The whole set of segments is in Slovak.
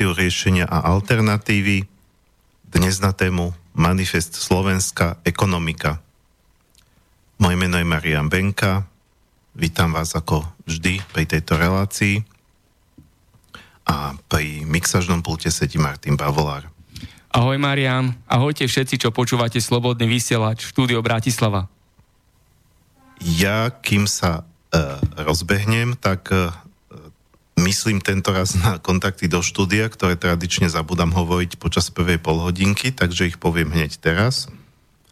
Reláciu riešenia a alternatívy. Dnes na tému Manifest Slovenska ekonomika. Moje meno je Marian Benka. Vítam vás ako vždy pri tejto relácii. A pri mixažnom pulte sedí Martin Bavolár. Ahoj Marian, ahojte všetci, čo počúvate Slobodný vysielač, štúdio Bratislava. Ja, kým sa uh, rozbehnem, tak uh, myslím tento raz na kontakty do štúdia, ktoré tradične zabudám hovoriť počas prvej polhodinky, takže ich poviem hneď teraz.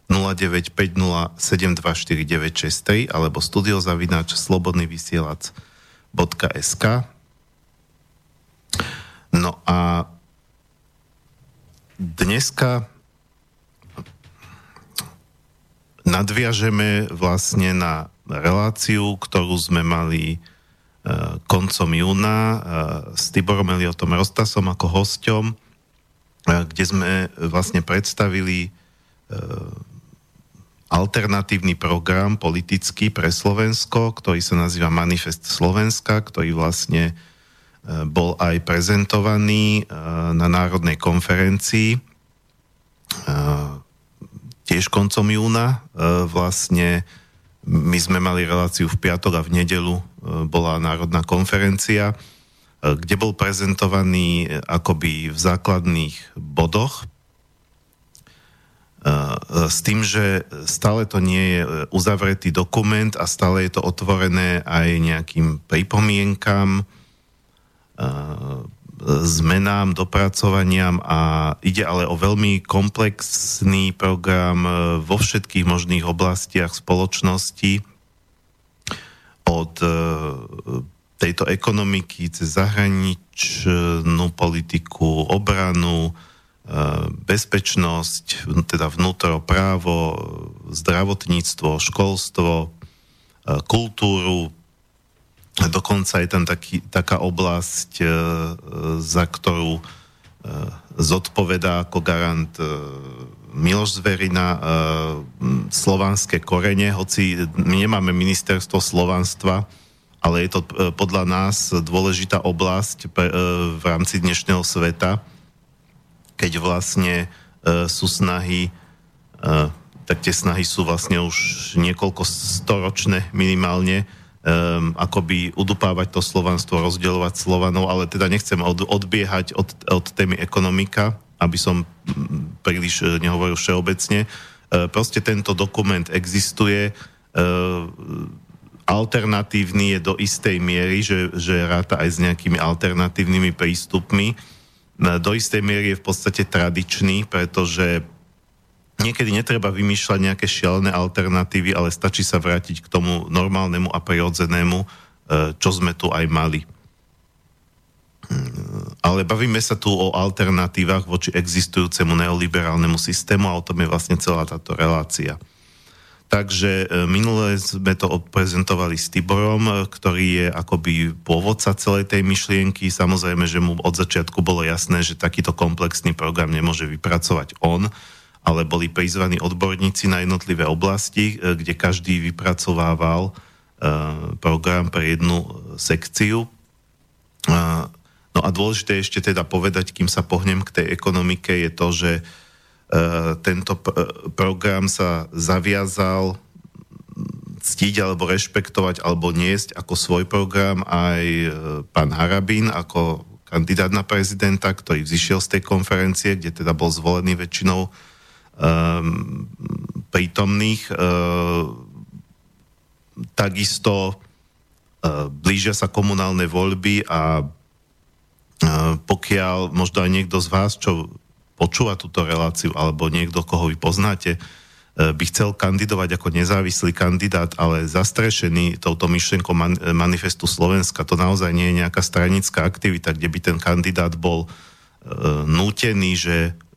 0950724963 alebo studiozavináč slobodnyvysielac.sk No a dneska nadviažeme vlastne na reláciu, ktorú sme mali koncom júna e, s Tiborom Eliotom Rostasom ako hosťom, e, kde sme vlastne predstavili alternatívny program politický pre Slovensko, ktorý sa nazýva Manifest Slovenska, ktorý vlastne bol aj prezentovaný na Národnej konferencii tiež koncom júna. Vlastne my sme mali reláciu v piatok a v nedelu bola Národná konferencia, kde bol prezentovaný akoby v základných bodoch s tým, že stále to nie je uzavretý dokument a stále je to otvorené aj nejakým pripomienkam, zmenám, dopracovaniam a ide ale o veľmi komplexný program e, vo všetkých možných oblastiach spoločnosti. Od e, tejto ekonomiky cez zahraničnú politiku, obranu, e, bezpečnosť, teda vnútro právo, zdravotníctvo, školstvo, kultúru, Dokonca je tam taký, taká oblasť, e, za ktorú e, zodpovedá ako garant e, Miloš Zverina e, slovanské korene, hoci my nemáme ministerstvo slovanstva, ale je to e, podľa nás dôležitá oblasť e, v rámci dnešného sveta, keď vlastne e, sú snahy, e, tak tie snahy sú vlastne už niekoľko storočné minimálne, um, akoby udupávať to slovanstvo, rozdeľovať Slovanov, ale teda nechcem od, odbiehať od, od témy ekonomika, aby som mm, príliš e, nehovoril všeobecne. Uh, proste tento dokument existuje. Uh, alternatívny je do istej miery, že, že ráta aj s nejakými alternatívnymi prístupmi. Do istej miery je v podstate tradičný, pretože niekedy netreba vymýšľať nejaké šialené alternatívy, ale stačí sa vrátiť k tomu normálnemu a prirodzenému, e, čo sme tu aj mali. Mm, ale bavíme sa tu o alternatívach voči existujúcemu neoliberálnemu systému a o tom je vlastne celá táto relácia. Takže e, minule sme to prezentovali s Tiborom, e, ktorý je akoby pôvodca celej tej myšlienky. Samozrejme, že mu od začiatku bolo jasné, že takýto komplexný program nemôže vypracovať on, ale boli prizvaní odborníci na jednotlivé oblasti, e, kde každý vypracovával e, program pre jednu sekciu. E, no a dôležité ešte teda povedať, kým sa pohnem k tej ekonomike, je to, že tento program sa zaviazal ctiť alebo rešpektovať alebo niesť ako svoj program aj pán Harabín ako kandidát na prezidenta, ktorý vzýšiel z tej konferencie, kde teda bol zvolený väčšinou Ehm, prítomných. Ehm, takisto ehm, blížia sa komunálne voľby a pokiaľ možno aj niekto z vás, čo počúva túto reláciu, alebo niekto, koho vy poznáte, by chcel kandidovať ako nezávislý kandidát, ale zastrešený touto myšlienkou manifestu Slovenska, to naozaj nie je nejaká stranická aktivita, kde by ten kandidát bol nútený, že E,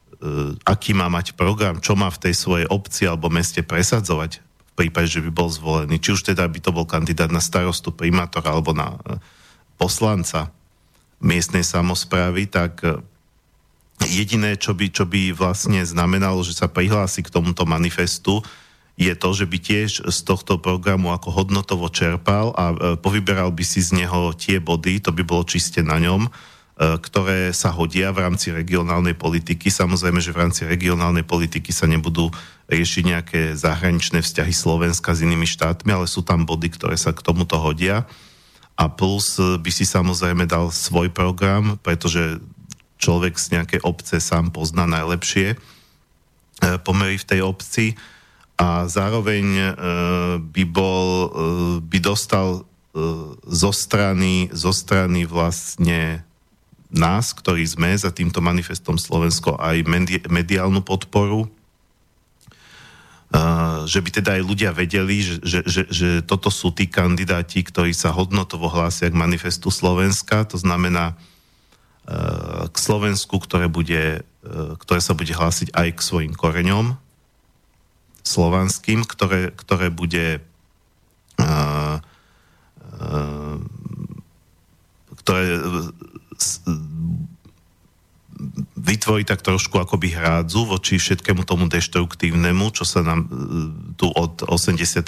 aký má mať program, čo má v tej svojej obci alebo meste presadzovať v prípade, že by bol zvolený. Či už teda by to bol kandidát na starostu, primátora alebo na e, poslanca miestnej samozprávy, tak e, jediné, čo by, čo by vlastne znamenalo, že sa prihlási k tomuto manifestu, je to, že by tiež z tohto programu ako hodnotovo čerpal a povyberal by si z neho tie body, to by bolo čiste na ňom, ktoré sa hodia v rámci regionálnej politiky. Samozrejme, že v rámci regionálnej politiky sa nebudú riešiť nejaké zahraničné vzťahy Slovenska s inými štátmi, ale sú tam body, ktoré sa k tomuto hodia. A plus by si samozrejme dal svoj program, pretože človek z nejakej obce sám pozná najlepšie pomery v tej obci a zároveň by bol, by dostal zo strany, zo strany vlastne nás, ktorí sme za týmto manifestom Slovensko aj mediálnu podporu, že by teda aj ľudia vedeli, že, že, že, že toto sú tí kandidáti, ktorí sa hodnotovo hlásia k manifestu Slovenska, to znamená k Slovensku, ktoré, bude, ktoré sa bude hlásiť aj k svojim koreňom slovanským, ktoré, ktoré bude ktoré vytvorí tak trošku akoby hrádzu voči všetkému tomu deštruktívnemu, čo sa nám e, tu od 89.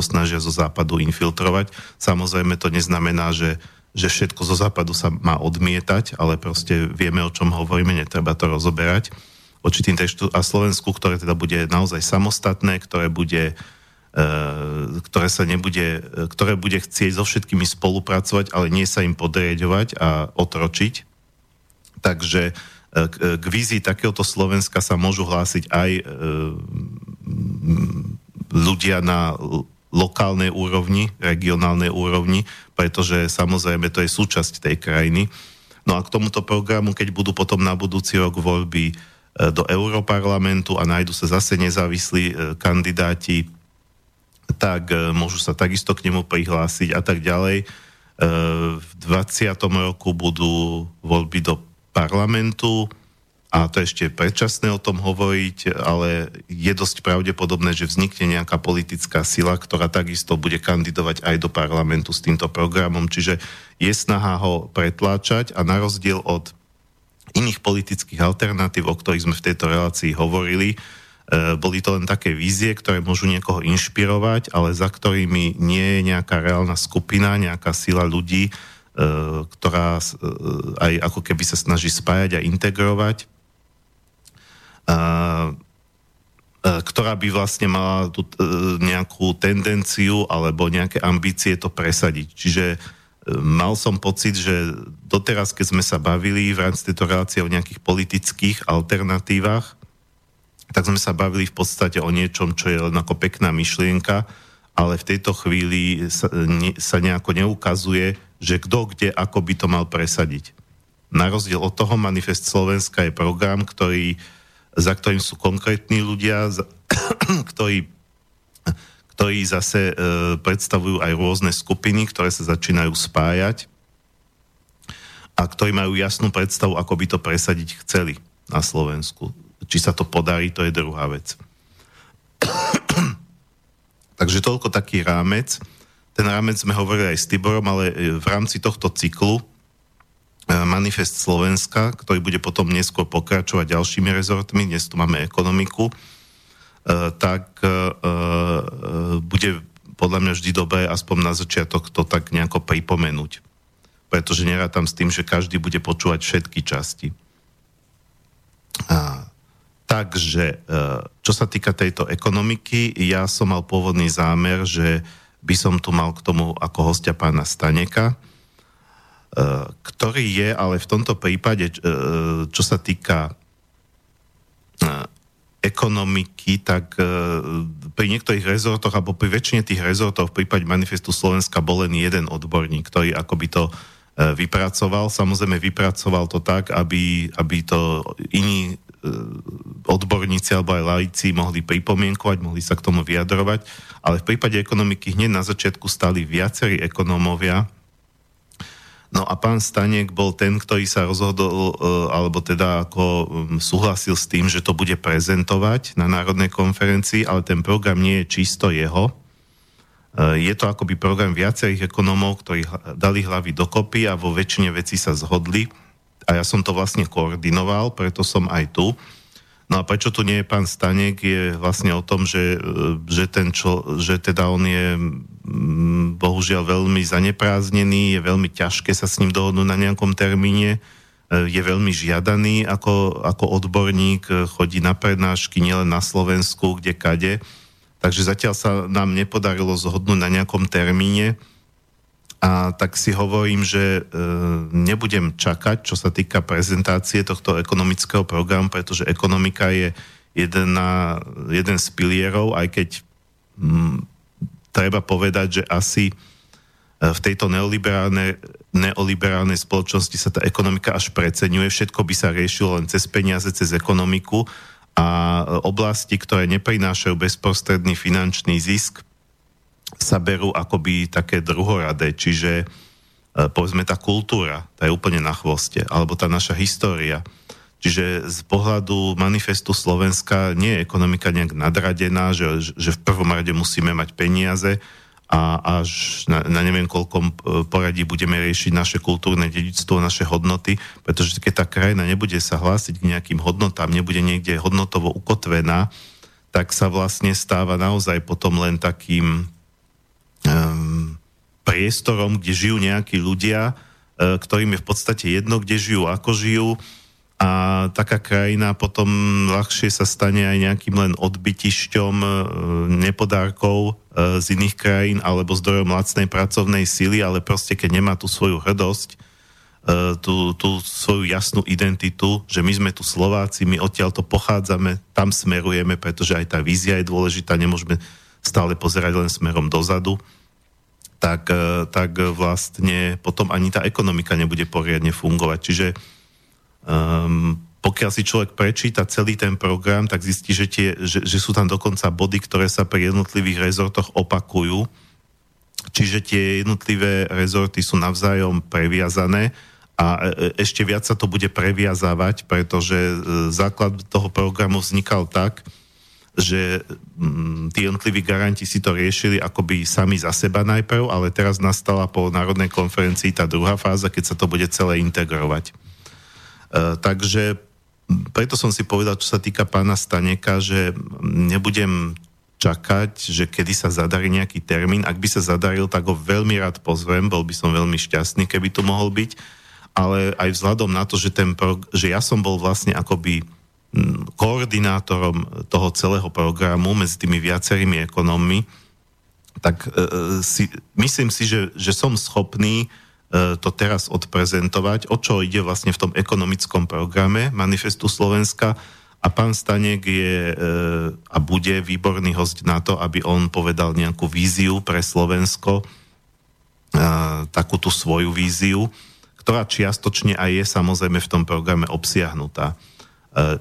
snažia zo západu infiltrovať. Samozrejme to neznamená, že, že všetko zo západu sa má odmietať, ale proste vieme, o čom hovoríme, netreba to rozoberať. Voči tým textu a Slovensku, ktoré teda bude naozaj samostatné, ktoré bude e, ktoré sa nebude, ktoré bude chcieť so všetkými spolupracovať, ale nie sa im podrieďovať a otročiť Takže k, e, k vízii takéhoto Slovenska sa môžu hlásiť aj e, ľudia na lokálnej úrovni, regionálnej úrovni, pretože samozrejme to je súčasť tej krajiny. No a k tomuto programu, keď budú potom na budúci rok voľby do Európarlamentu a nájdu sa zase nezávislí kandidáti, tak môžu sa takisto k nemu prihlásiť a tak ďalej. V 20. roku budú voľby do parlamentu a to ešte predčasné o tom hovoriť, ale je dosť pravdepodobné, že vznikne nejaká politická sila, ktorá takisto bude kandidovať aj do parlamentu s týmto programom, čiže je snaha ho pretláčať a na rozdiel od iných politických alternatív, o ktorých sme v tejto relácii hovorili, e, boli to len také vízie, ktoré môžu niekoho inšpirovať, ale za ktorými nie je nejaká reálna skupina, nejaká sila ľudí, ktorá e, aj ako keby sa snaží spájať a integrovať, e, ktorá by vlastne mala tú nejakú tendenciu alebo nejaké ambície to presadiť. Čiže mal som pocit, že doteraz, keď sme sa bavili v rámci tejto relácie o nejakých politických alternatívach, tak sme sa bavili v podstate o niečom, čo je len ako pekná myšlienka, ale v tejto chvíli sa, ne, sa nejako neukazuje, že kto kde ako by to mal presadiť. Na rozdiel od toho Manifest Slovenska je program, ktorý, za ktorým sú konkrétni ľudia, za, ktorí, ktorí zase e, predstavujú aj rôzne skupiny, ktoré sa začínajú spájať a ktorí majú jasnú predstavu, ako by to presadiť chceli na Slovensku. Či sa to podarí, to je druhá vec. Takže toľko taký rámec. Ten rámec sme hovorili aj s Tiborom, ale e, v rámci tohto cyklu e, Manifest Slovenska, ktorý bude potom neskôr pokračovať ďalšími rezortmi, dnes tu máme ekonomiku, e, tak bude podľa mňa vždy dobré aspoň na začiatok to tak nejako pripomenúť. Pretože nerátam s tým, že každý bude počúvať všetky časti. Takže, čo sa týka tejto ekonomiky, ja som mal pôvodný zámer, že by som tu mal k tomu ako hostia pána Staneka, e, ktorý je ale v tomto prípade, e, čo sa týka e, ekonomiky, tak pri niektorých rezortoch, alebo pri väčšine tých rezortov v prípade manifestu Slovenska bol len jeden odborník, ktorý akoby to vypracoval. Samozrejme vypracoval to tak, aby, aby to iní E, odborníci alebo aj laici mohli pripomienkovať, mohli sa k tomu vyjadrovať, ale v prípade ekonomiky hneď na začiatku stali viacerí ekonómovia, No a pán Staniek bol ten, ktorý sa rozhodol, e, alebo teda ako súhlasil s tým, že to bude prezentovať na Národnej konferencii, ale ten program nie je čisto jeho. E, je to akoby program viacerých ekonómov, ktorí dali hlavy dokopy a vo väčšine veci sa zhodli a ja som to vlastne koordinoval, preto som aj tu. No a prečo tu nie je pán Stanek, je vlastne o tom, že, že, ten čo, že teda on je mm, bohužiaľ veľmi zanepráznený, je veľmi ťažké sa s ním dohodnúť na nejakom termíne, e, je veľmi žiadaný ako, ako odborník, chodí na prednášky nielen na Slovensku, kde kade. Takže zatiaľ sa nám nepodarilo zhodnúť na nejakom termíne. A tak si hovorím, že e, nebudem čakať, čo sa týka prezentácie tohto ekonomického programu, pretože ekonomika je jeden, jeden z pilierov, aj keď m, treba povedať, že asi e, v tejto neoliberálnej, neoliberálnej spoločnosti sa tá ekonomika až preceňuje. Všetko by sa riešilo len cez peniaze, cez ekonomiku a oblasti, ktoré neprinášajú bezprostredný finančný zisk, sa berú akoby také druhoradé, čiže e, povedzme tá kultúra, tá je úplne na chvoste, alebo tá naša história. Čiže z pohľadu manifestu Slovenska nie je ekonomika nejak nadradená, že, že v prvom rade musíme mať peniaze a až na, na neviem koľkom e, poradí budeme riešiť naše kultúrne dedičstvo, naše hodnoty, pretože keď tá krajina nebude sa hlásiť k nejakým hodnotám, nebude niekde hodnotovo ukotvená, tak sa vlastne stáva naozaj potom len takým um, priestorom, kde žijú nejakí ľudia, uh, ktorým je v podstate jedno, kde žijú, ako žijú a taká krajina potom ľahšie sa stane aj nejakým len odbytišťom uh, nepodárkov uh, z iných krajín alebo zdrojom lacnej pracovnej síly, ale proste keď nemá tú svoju hrdosť, tú, tú svoju jasnú identitu, že my sme tu Slováci, my odtiaľ to pochádzame, tam smerujeme, pretože aj tá vízia je dôležitá, nemôžeme stále pozerať len smerom dozadu tak, e, tak vlastne potom ani tá ekonomika nebude poriadne fungovať. Čiže um, pokiaľ si človek prečíta celý ten program, tak zistí, že, tie, že, že sú tam dokonca body, ktoré sa pri jednotlivých rezortoch opakujú. Čiže tie jednotlivé rezorty sú navzájom previazané a e, e, ešte viac sa to bude previazávať, pretože základ toho programu vznikal tak, že mm, tí jednotliví garanti si to riešili akoby sami za seba najprv, ale teraz nastala po národnej konferencii tá druhá fáza, keď sa to bude celé integrovať. E, takže preto som si povedal, čo sa týka pána Staneka, že nebudem čakať, že kedy sa zadarí nejaký termín. Ak by sa zadaril, tak ho veľmi rád pozvem, bol by som veľmi šťastný, keby tu mohol byť. Ale aj vzhľadom na to, že, ten, že ja som bol vlastne akoby koordinátorom toho celého programu medzi tými viacerými ekonómmi, tak e, si, myslím si, že, že som schopný to teraz odprezentovať, o čo ide vlastne v tom ekonomickom programe Manifestu Slovenska? A pán Stanek je e, a bude výborný host na to, aby on povedal nejakú víziu pre Slovensko, e, takú tú svoju víziu, ktorá čiastočne aj je samozrejme v tom programe obsiahnutá. E,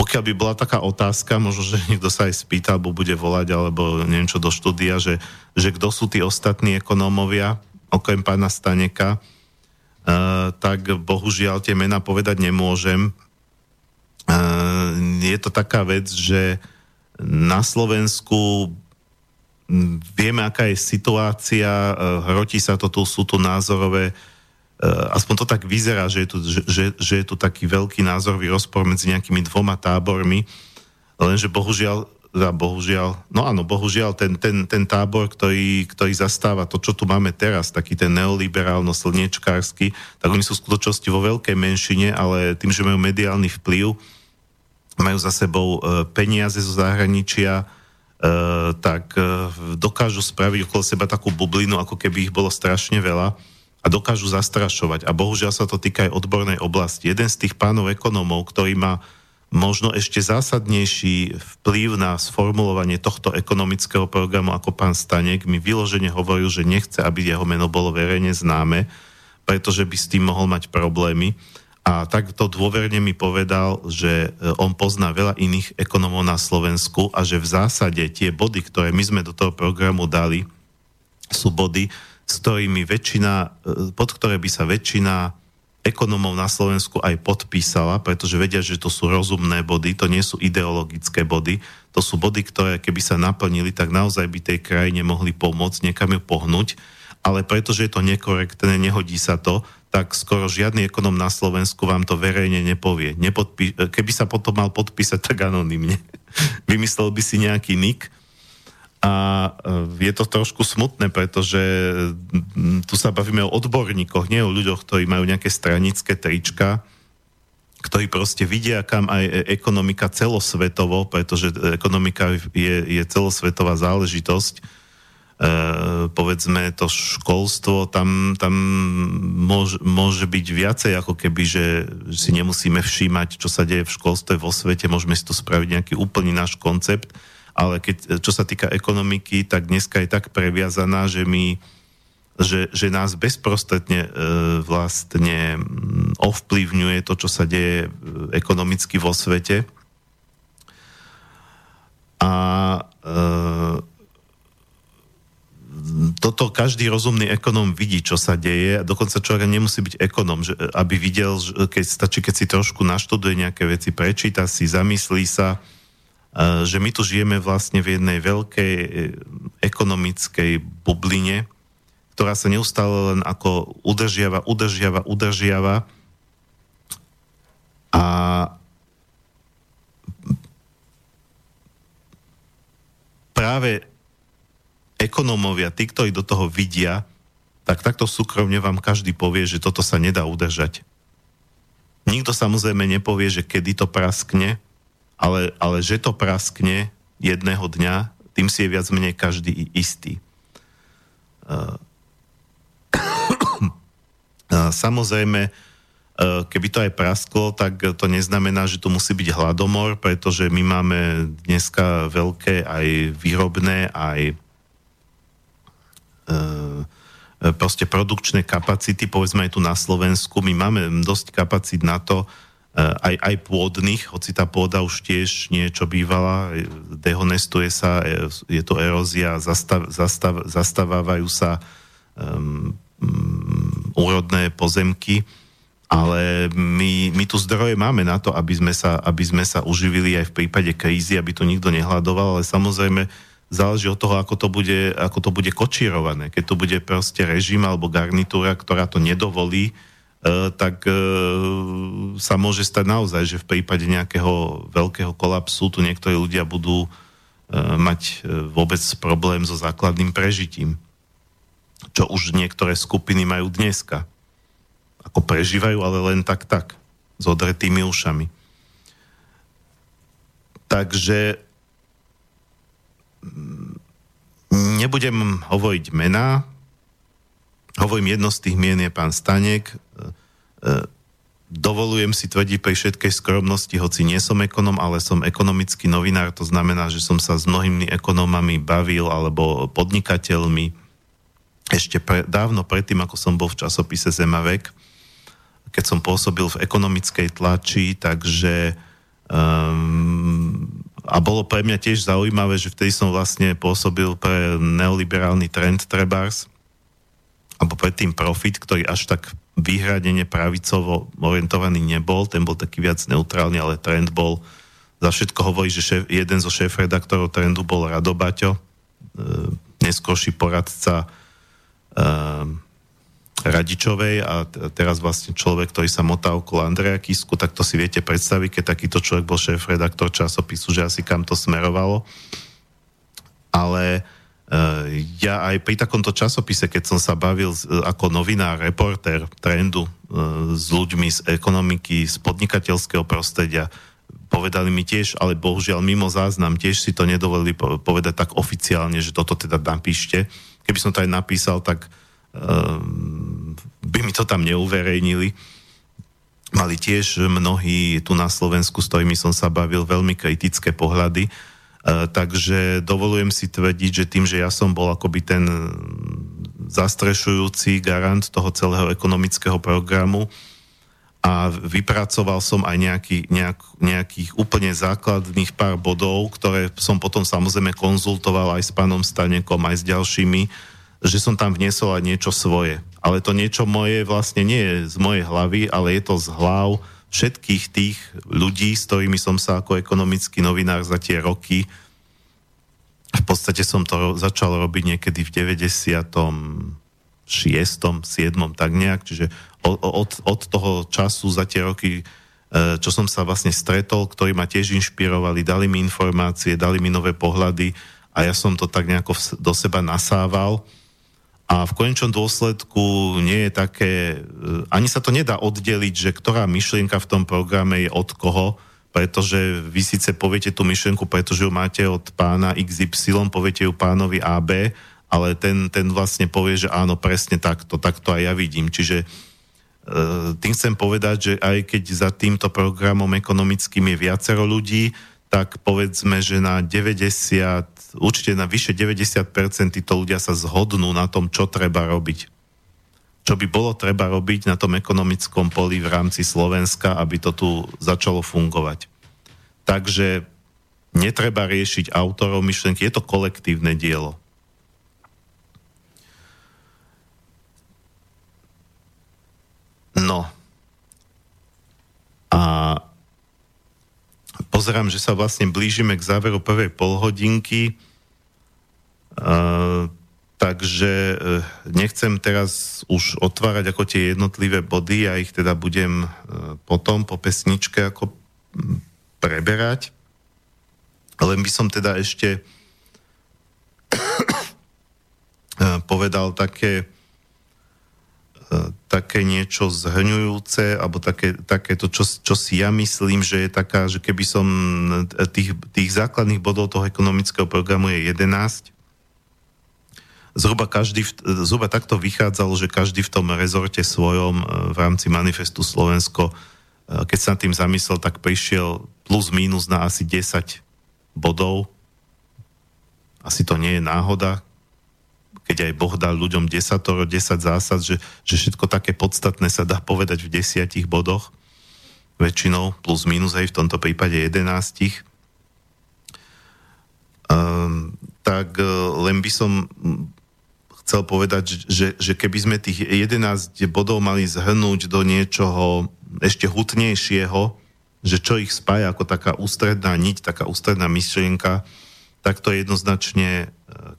pokiaľ by bola taká otázka, možno, že niekto sa aj spýta, alebo bude volať, alebo neviem čo do štúdia, že, že kto sú tí ostatní ekonómovia, okrem pána Staneka, uh, tak bohužiaľ tie mená povedať nemôžem. Uh, je to taká vec, že na Slovensku vieme, aká je situácia, uh, hrotí sa to tu, sú tu názorové aspoň to tak vyzerá, že je, tu, že, že je tu taký veľký názorový rozpor medzi nejakými dvoma tábormi, lenže bohužiaľ, teda bohužiaľ, no áno, bohužiaľ ten, ten, ten tábor, ktorý, ktorý zastáva to, čo tu máme teraz, taký ten neoliberálno-slniečkársky, tak oni sú v skutočnosti vo veľkej menšine, ale tým, že majú mediálny vplyv, majú za sebou e, peniaze zo zahraničia, e, tak e, dokážu spraviť okolo seba takú bublinu, ako keby ich bolo strašne veľa a dokážu zastrašovať. A bohužiaľ sa to týka aj odbornej oblasti. Jeden z tých pánov ekonómov, ktorý má možno ešte zásadnejší vplyv na sformulovanie tohto ekonomického programu ako pán Stanek, mi vyložene hovoril, že nechce, aby jeho meno bolo verejne známe, pretože by s tým mohol mať problémy. A takto dôverne mi povedal, že e, on pozná veľa iných ekonomov na Slovensku a že v zásade tie body, ktoré my sme do toho programu dali, sú body, s ktorými väčšina, e, pod ktoré by sa väčšina ekonomov na Slovensku aj podpísala, pretože vedia, že to sú rozumné body, to nie sú ideologické body, to sú body, ktoré keby sa naplnili, tak naozaj by tej krajine mohli pomôcť, niekam ju pohnúť, ale pretože je to nekorektné, nehodí sa to, tak skoro žiadny ekonom na Slovensku vám to verejne nepovie. Nepodpí- keby sa potom mal podpísať, tak anonymne. Vymyslel by si nejaký nick a e, je to trošku smutné, pretože tu sa bavíme o odborníkoch, nie o ľuďoch, ktorí majú nejaké stranické trička, ktorí proste vidia, kam aj e, ekonomika celosvetovo, pretože ekonomika je, je celosvetová záležitosť, Uh, povedzme to školstvo, tam, tam môže, môže byť viacej ako keby, že si nemusíme všímať, čo sa deje v školstve vo svete, môžeme si to spraviť nejaký úplný náš koncept, ale keď, čo sa týka ekonomiky, tak dneska je tak previazaná, že my že, že nás bezprostredne uh, vlastne ovplyvňuje to, čo sa deje ekonomicky vo svete. A uh, toto každý rozumný ekonóm vidí, čo sa deje dokonca človek nemusí byť ekonóm, že, aby videl, že keď stačí, keď si trošku naštuduje nejaké veci, prečíta si, zamyslí sa, e, že my tu žijeme vlastne v jednej veľkej e, ekonomickej bubline, ktorá sa neustále len ako udržiava, udržiava, udržiava a práve ekonómovia, tí, ktorí do toho vidia, tak takto súkromne vám každý povie, že toto sa nedá udržať. Nikto samozrejme nepovie, že kedy to praskne, ale, ale že to praskne jedného dňa, tým si je viac menej každý istý. Samozrejme, keby to aj prasklo, tak to neznamená, že to musí byť hladomor, pretože my máme dneska veľké aj výrobné, aj proste produkčné kapacity, povedzme aj tu na Slovensku, my máme dosť kapacít na to, aj, aj pôdnych, hoci tá pôda už tiež niečo bývala, dehonestuje sa, je to erózia, zastav, zastav, zastavávajú sa um, úrodné pozemky, ale my, my tu zdroje máme na to, aby sme, sa, aby sme sa uživili aj v prípade krízy, aby to nikto nehľadoval, ale samozrejme záleží od toho, ako to bude, ako to bude kočírované. Keď to bude proste režim alebo garnitúra, ktorá to nedovolí, tak uh, sa môže stať naozaj, že v prípade nejakého veľkého kolapsu tu niektorí ľudia budú uh, mať vôbec problém so základným prežitím. Čo už niektoré skupiny majú dneska. Ako prežívajú, ale len tak tak. S odretými ušami. Takže nebudem hovoriť mená, hovorím jedno z tých mien je pán Stanek, e, e, dovolujem si tvrdiť pri všetkej skromnosti, hoci nie som ekonom, ale som ekonomický novinár, to znamená, že som sa s mnohými ekonomami bavil alebo podnikateľmi ešte pre, dávno predtým, ako som bol v časopise Zemavek, keď som pôsobil v ekonomickej tlači, takže um, a bolo pre mňa tiež zaujímavé, že vtedy som vlastne pôsobil pre neoliberálny trend Trebars, alebo predtým Profit, ktorý až tak vyhradene pravicovo orientovaný nebol, ten bol taký viac neutrálny, ale trend bol, za všetko hovorí, že šéf, jeden zo šéf-redaktorov trendu bol Rado Baťo, e, neskôrší poradca e, Radičovej a teraz vlastne človek, ktorý sa motá okolo Andreja Kisku, tak to si viete predstaviť, keď takýto človek bol šéf-redaktor časopisu, že asi kam to smerovalo. Ale uh, ja aj pri takomto časopise, keď som sa bavil uh, ako novinár, reporter trendu uh, s ľuďmi z ekonomiky, z podnikateľského prostredia, povedali mi tiež, ale bohužiaľ mimo záznam, tiež si to nedovolili povedať tak oficiálne, že toto teda napíšte. Keby som to aj napísal, tak by mi to tam neuverejnili. Mali tiež mnohí tu na Slovensku, s ktorými som sa bavil, veľmi kritické pohľady. Uh, takže dovolujem si tvrdiť, že tým, že ja som bol akoby ten zastrešujúci garant toho celého ekonomického programu a vypracoval som aj nejaký, nejak, nejakých úplne základných pár bodov, ktoré som potom samozrejme konzultoval aj s pánom Stanekom, aj s ďalšími že som tam vniesol aj niečo svoje. Ale to niečo moje vlastne nie je z mojej hlavy, ale je to z hlav všetkých tých ľudí, s ktorými som sa ako ekonomický novinár za tie roky v podstate som to začal robiť niekedy v 96. 6., 7. tak nejak, čiže od, od toho času za tie roky, e, čo som sa vlastne stretol, ktorí ma tiež inšpirovali, dali mi informácie, dali mi nové pohľady a ja som to tak nejako do seba nasával a v konečnom dôsledku nie je také, e, ani sa to nedá oddeliť, že ktorá myšlienka v tom programe je od koho, pretože vy síce poviete tú myšlienku, pretože ju máte od pána XY, poviete ju pánovi AB, ale ten, ten vlastne povie, že áno, presne takto, takto aj ja vidím. Čiže e, tým chcem povedať, že aj keď za týmto programom ekonomickým je viacero ľudí, tak povedzme, že na 90, určite na vyše 90% títo ľudia sa zhodnú na tom, čo treba robiť. Čo by bolo treba robiť na tom ekonomickom poli v rámci Slovenska, aby to tu začalo fungovať. Takže netreba riešiť autorov myšlenky, je to kolektívne dielo. No. A pozerám, že sa vlastne blížime k záveru prvej polhodinky, uh, takže uh, nechcem teraz už otvárať ako tie jednotlivé body, ja ich teda budem uh, potom po pesničke ako preberať. Len by som teda ešte povedal také také niečo zhrňujúce, alebo také, to, čo, čo si ja myslím, že je taká, že keby som tých, tých základných bodov toho ekonomického programu je 11, zhruba, každý, zhruba takto vychádzalo, že každý v tom rezorte svojom e, v rámci manifestu Slovensko, e, keď sa tým zamyslel, tak prišiel plus minus na asi 10 bodov. Asi to nie je náhoda, keď aj Boh dal ľuďom desatoro, desať zásad, že, že všetko také podstatné sa dá povedať v desiatich bodoch, väčšinou plus minus aj v tomto prípade jedenástich. Um, tak uh, len by som chcel povedať, že, že keby sme tých 11 bodov mali zhrnúť do niečoho ešte hutnejšieho, že čo ich spája ako taká ústredná niť, taká ústredná myšlienka, tak to je jednoznačne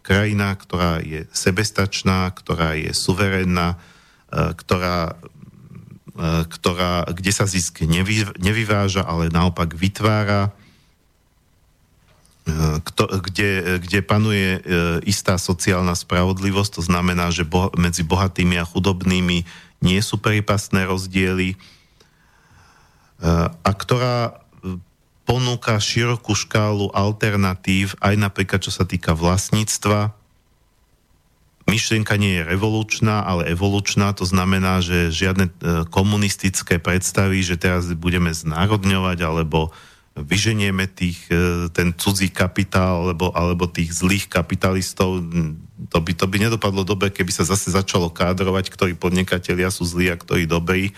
krajina, ktorá je sebestačná, ktorá je suverénna, e, ktorá, e, ktorá, kde sa zisk nevy, nevyváža, ale naopak vytvára, e, kde, kde panuje istá sociálna spravodlivosť, to znamená, že bo, medzi bohatými a chudobnými nie sú pripasné rozdiely. A ktorá ponúka širokú škálu alternatív, aj napríklad čo sa týka vlastníctva. Myšlienka nie je revolučná, ale evolučná, to znamená, že žiadne e, komunistické predstavy, že teraz budeme znárodňovať alebo vyženieme tých, e, ten cudzí kapitál alebo, alebo tých zlých kapitalistov, to by, to by nedopadlo dobre, keby sa zase začalo kádrovať, ktorí podnikatelia sú zlí a ktorí dobrí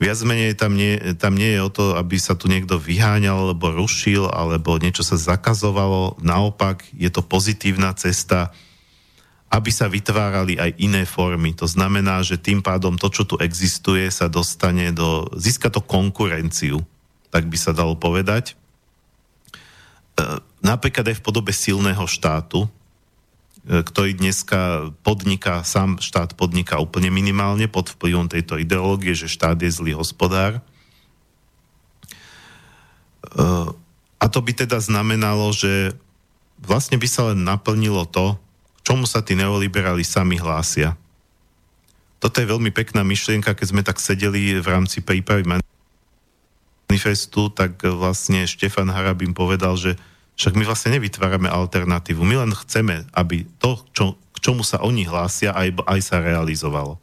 Viac menej tam nie, tam nie je o to, aby sa tu niekto vyháňal alebo rušil, alebo niečo sa zakazovalo. Naopak je to pozitívna cesta, aby sa vytvárali aj iné formy. To znamená, že tým pádom to, čo tu existuje, sa dostane do... Získa to konkurenciu, tak by sa dalo povedať. E, napríklad aj v podobe silného štátu, ktorý dneska podniká, sám štát podniká úplne minimálne pod vplyvom tejto ideológie, že štát je zlý hospodár. E, a to by teda znamenalo, že vlastne by sa len naplnilo to, čomu sa tí neoliberáli sami hlásia. Toto je veľmi pekná myšlienka, keď sme tak sedeli v rámci prípravy manifestu, tak vlastne Štefan Harabin povedal, že však my vlastne nevytvárame alternatívu. My len chceme, aby to, čo, k čomu sa oni hlásia, aj, aj sa realizovalo.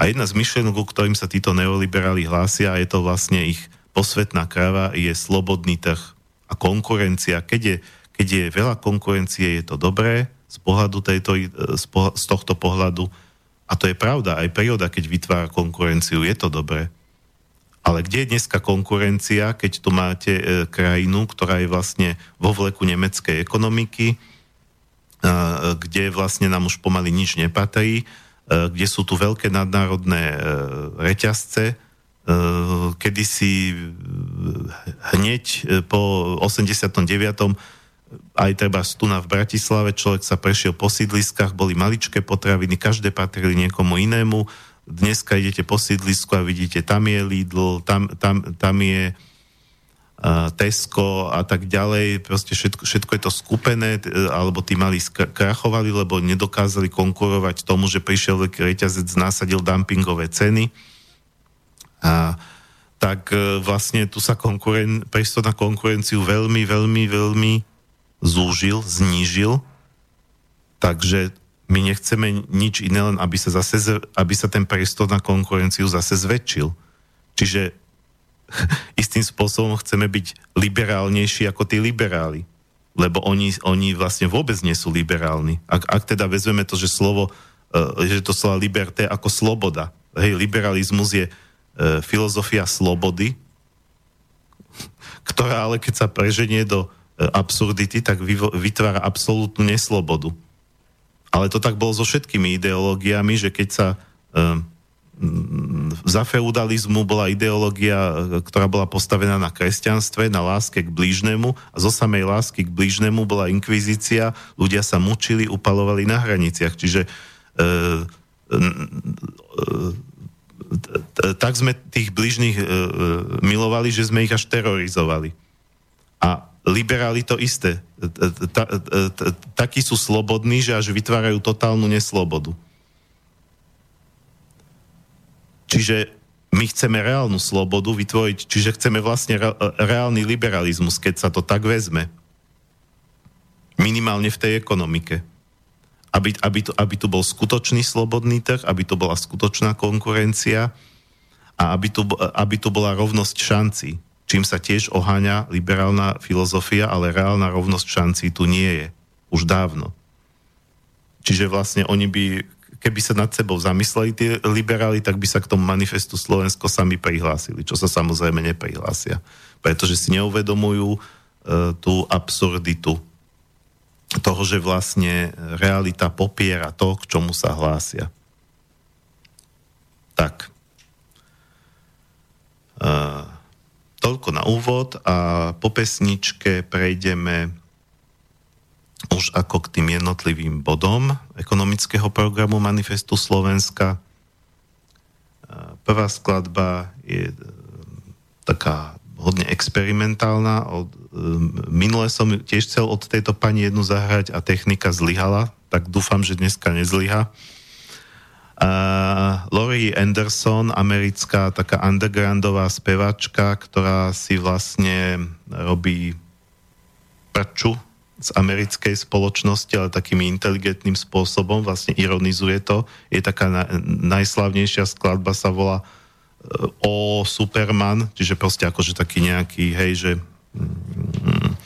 A jedna z myšlienok, ktorým sa títo neoliberáli hlásia, a je to vlastne ich posvetná kráva, je slobodný trh a konkurencia. Keď je, keď je veľa konkurencie, je to dobré z, pohľadu tejto, z, po, z tohto pohľadu. A to je pravda, aj príroda, keď vytvára konkurenciu, je to dobré. Ale kde je dneska konkurencia, keď tu máte e, krajinu, ktorá je vlastne vo vleku nemeckej ekonomiky, e, kde vlastne nám už pomaly nič nepatrí, e, kde sú tu veľké nadnárodné e, reťazce, e, kedysi hneď e, po 89. aj treba stuna v Bratislave, človek sa prešiel po sídliskách, boli maličké potraviny, každé patrili niekomu inému. Dneska idete po sídlisku a vidíte, tam je Lidl, tam, tam, tam je uh, Tesco a tak ďalej. Proste všetko, všetko je to skupené, alebo tí mali krachovali, lebo nedokázali konkurovať tomu, že prišiel reťazec, násadil dumpingové ceny. A tak e, vlastne tu sa konkuren- priestor na konkurenciu veľmi, veľmi, veľmi zúžil, znížil. Takže my nechceme nič iné, len aby sa, zase, aby sa ten priestor na konkurenciu zase zväčšil. Čiže istým spôsobom chceme byť liberálnejší ako tí liberáli. Lebo oni, oni vlastne vôbec nie sú liberálni. Ak, ak teda vezmeme to, že slovo, e, že to slovo liberté ako sloboda. Hej, liberalizmus je e, filozofia slobody, ktorá ale keď sa preženie do e, absurdity, tak vytvára absolútnu neslobodu. Ale to tak bolo so všetkými ideológiami, že keď sa e, za feudalizmu bola ideológia, e, ktorá bola postavená na kresťanstve, na láske k blížnemu a zo samej lásky k blížnemu bola inkvizícia, ľudia sa mučili, upalovali na hraniciach. Čiže e, e, tak sme tých bližných e, milovali, že sme ich až terorizovali. A liberáli to isté. Takí sú slobodní, že až vytvárajú totálnu neslobodu. Čiže my chceme reálnu slobodu vytvoriť, čiže chceme vlastne reálny liberalizmus, keď sa to tak vezme. Minimálne v tej ekonomike aby, aby, tu, aby tu bol skutočný slobodný trh, aby tu bola skutočná konkurencia a aby tu, aby tu bola rovnosť šancí, čím sa tiež oháňa liberálna filozofia, ale reálna rovnosť šancí tu nie je. Už dávno. Čiže vlastne oni by, keby sa nad sebou zamysleli tí liberáli, tak by sa k tomu manifestu Slovensko sami prihlásili, čo sa samozrejme neprihlásia. Pretože si neuvedomujú e, tú absurditu toho, že vlastne realita popiera to, k čomu sa hlásia. Tak. Uh, toľko na úvod a po pesničke prejdeme už ako k tým jednotlivým bodom ekonomického programu Manifestu Slovenska. Prvá skladba je taká hodne experimentálna. Od, um, minule som tiež chcel od tejto pani jednu zahrať a technika zlyhala, tak dúfam, že dneska nezlyha. Uh, Laurie Anderson, americká taká undergroundová spevačka, ktorá si vlastne robí prču z americkej spoločnosti, ale takým inteligentným spôsobom, vlastne ironizuje to. Je taká na, najslavnejšia skladba sa volá uh, o Superman, čiže proste akože taký nejaký, hej, že mm,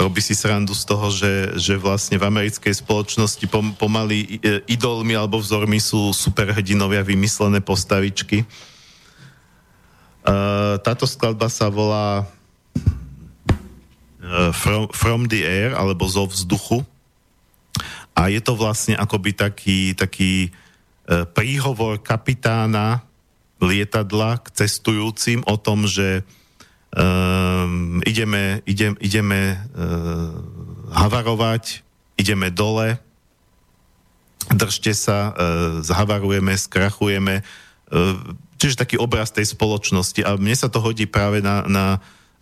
robí si srandu z toho, že, že vlastne v americkej spoločnosti pom, pomaly e, idolmi alebo vzormi sú superhrdinovia vymyslené postavičky. Uh, táto skladba sa volá uh, from, from the Air alebo zo vzduchu a je to vlastne akoby taký, taký E, príhovor kapitána lietadla k cestujúcim o tom, že um, ideme, idem, ideme uh, havarovať, ideme dole, držte sa, uh, zhavarujeme, skrachujeme. Uh, čiže taký obraz tej spoločnosti. A mne sa to hodí práve na, na,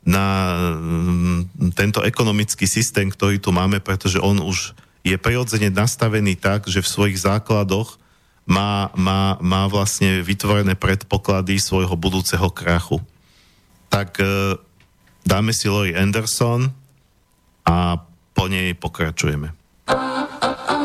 na um, tento ekonomický systém, ktorý tu máme, pretože on už je prirodzene nastavený tak, že v svojich základoch má, má, má vlastne vytvorené predpoklady svojho budúceho krachu. Tak e, dáme si Lori Anderson a po nej pokračujeme. cigarettes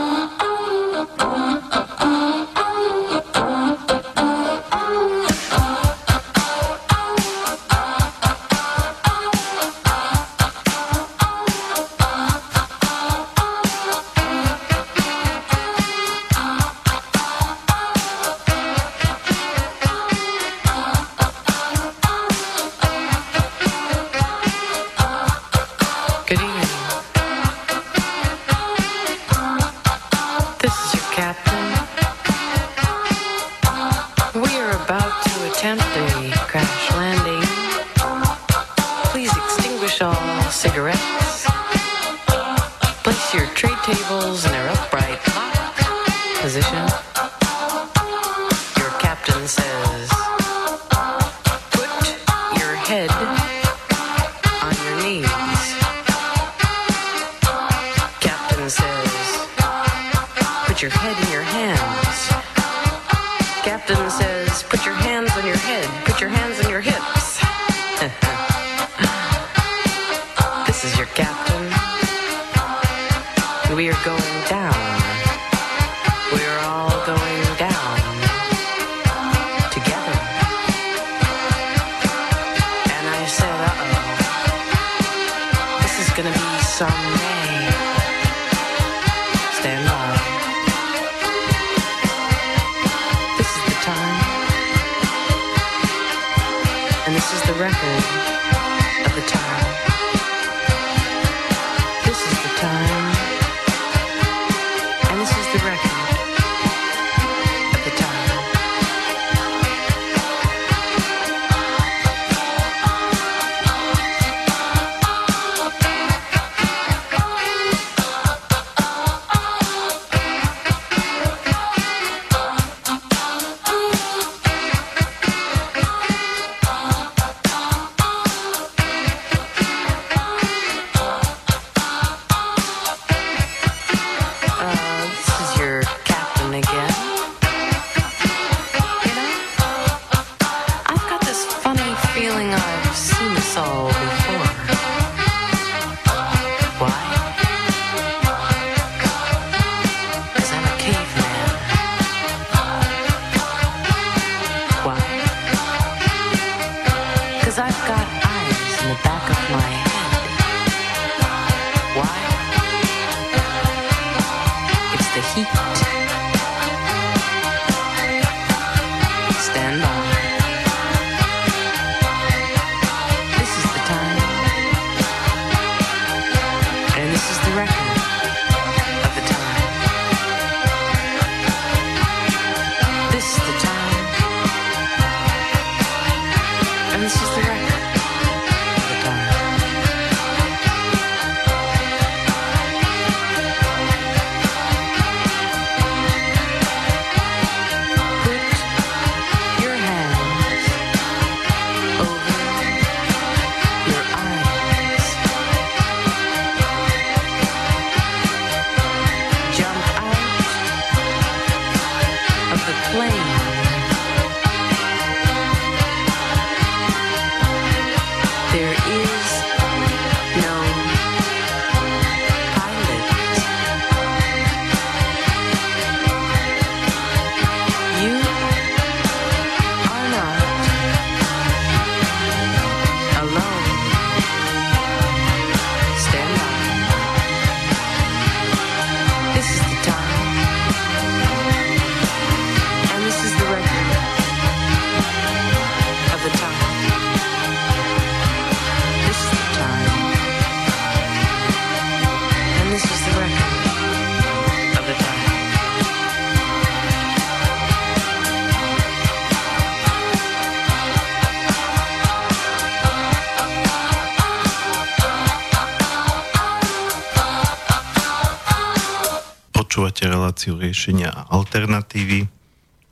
riešenia a alternatívy.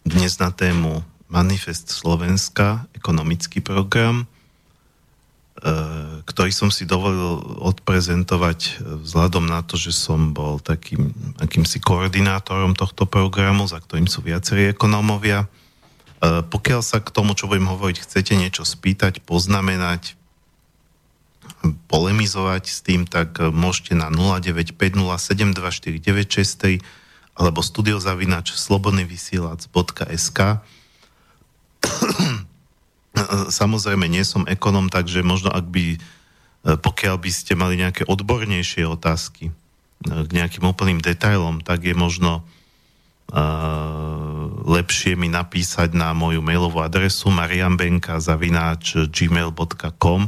Dnes na tému Manifest Slovenska, ekonomický program, e, ktorý som si dovolil odprezentovať e, vzhľadom na to, že som bol takým akýmsi koordinátorom tohto programu, za ktorým sú viacerí ekonómovia. E, pokiaľ sa k tomu, čo budem hovoriť, chcete niečo spýtať, poznamenať, polemizovať s tým, tak môžete na 0950724963 alebo studiozavinač slobodnyvysielac.sk Samozrejme, nie som ekonom, takže možno ak by, e, pokiaľ by ste mali nejaké odbornejšie otázky e, k nejakým úplným detailom, tak je možno uh, lepšie mi napísať na moju mailovú adresu mariambenka.gmail.com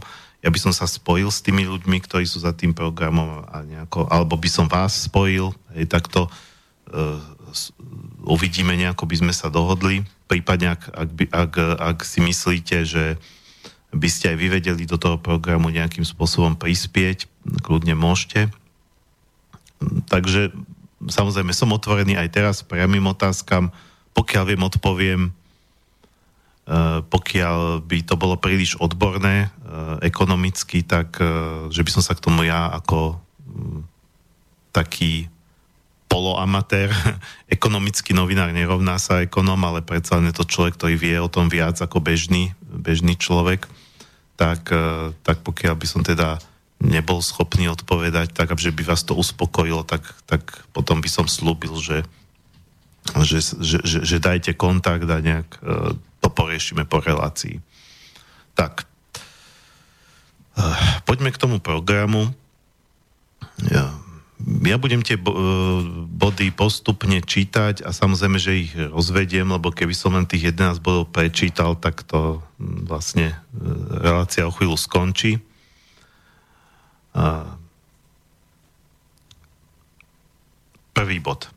ja by som sa spojil s tými ľuďmi, ktorí sú za tým programom a nejako, alebo by som vás spojil, hej, takto. uh, E, uvidíme nejako, by sme sa dohodli. Prípadne, ak, ak, ak, ak si myslíte, že by ste aj vyvedeli do toho programu nejakým spôsobom prispieť, kľudne môžete. Takže samozrejme som otvorený aj teraz priamým otázkam. Pokiaľ viem, odpoviem. E, pokiaľ by to bolo príliš odborné e, ekonomicky, tak že by som sa k tomu ja ako taký poloamatér, ekonomický novinár nerovná sa ekonom, ale predsa je to človek, ktorý vie o tom viac ako bežný, bežný človek, tak, e, tak pokiaľ by som teda nebol schopný odpovedať, tak aby by vás to uspokojilo, tak, tak potom by som slúbil, že, že, že, že, že dajte kontakt a nejak e, to poriešime po relácii. Tak, e, poďme k tomu programu. Ja, ja budem tie body postupne čítať a samozrejme, že ich rozvediem, lebo keby som len tých 11 bodov prečítal, tak to vlastne e, relácia o chvíľu skončí. Prvý bod.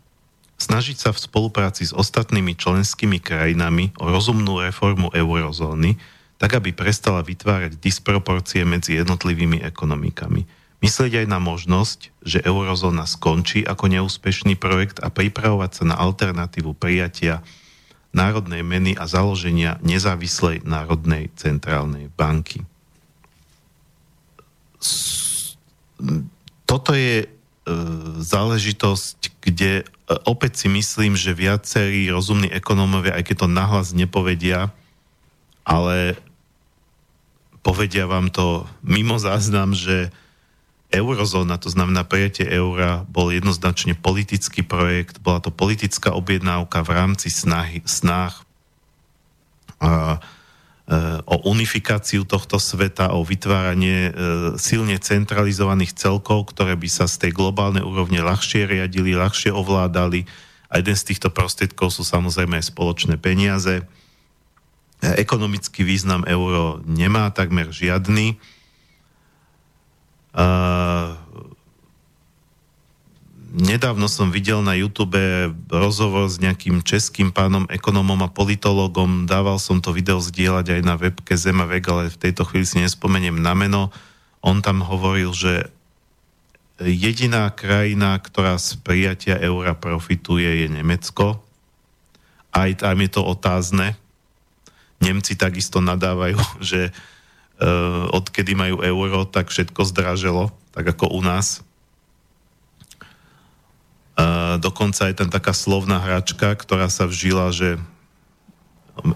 Snažiť sa v spolupráci s ostatnými členskými krajinami o rozumnú reformu eurozóny, tak aby prestala vytvárať disproporcie medzi jednotlivými ekonomikami – Myslieť aj na možnosť, že eurozóna skončí ako neúspešný projekt a pripravovať sa na alternatívu prijatia národnej meny a založenia nezávislej národnej centrálnej banky. Toto je e, záležitosť, kde e, opäť si myslím, že viacerí rozumní ekonómovia, aj keď to nahlas nepovedia, ale povedia vám to mimo záznam, že eurozóna, to znamená prijatie eura, bol jednoznačne politický projekt, bola to politická objednávka v rámci snahy, snách a, e, o unifikáciu tohto sveta, o vytváranie e, silne centralizovaných celkov, ktoré by sa z tej globálnej úrovne ľahšie riadili, ľahšie ovládali. A jeden z týchto prostriedkov sú samozrejme aj spoločné peniaze. E, ekonomický význam euro nemá takmer žiadny nedávno som videl na YouTube rozhovor s nejakým českým pánom ekonomom a politologom. Dával som to video zdieľať aj na webke Zemavek, ale v tejto chvíli si nespomeniem na meno. On tam hovoril, že jediná krajina, ktorá z prijatia eura profituje, je Nemecko. Aj tam je to otázne. Nemci takisto nadávajú, že odkedy majú euro, tak všetko zdraželo, tak ako u nás. A dokonca je tam taká slovná hračka, ktorá sa vžila, že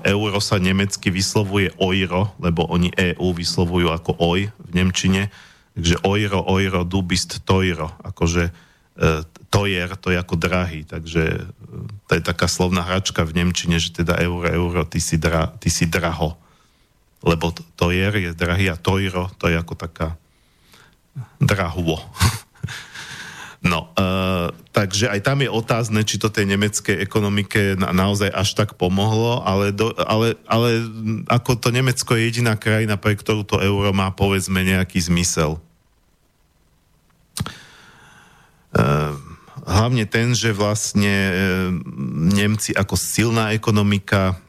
euro sa nemecky vyslovuje euro, lebo oni EU vyslovujú ako oj v Nemčine. Takže euro, euro, du bist teuro. Akože e, tojer, to je ako drahý. Takže to je taká slovná hračka v Nemčine, že teda euro, euro, ty si, dra, ty si draho lebo tojer je drahý a tojro to je ako taká drahuo. No, uh, takže aj tam je otázne, či to tej nemeckej ekonomike na, naozaj až tak pomohlo, ale, do, ale, ale ako to Nemecko je jediná krajina, pre ktorú to euro má povedzme nejaký zmysel. Uh, hlavne ten, že vlastne uh, Nemci ako silná ekonomika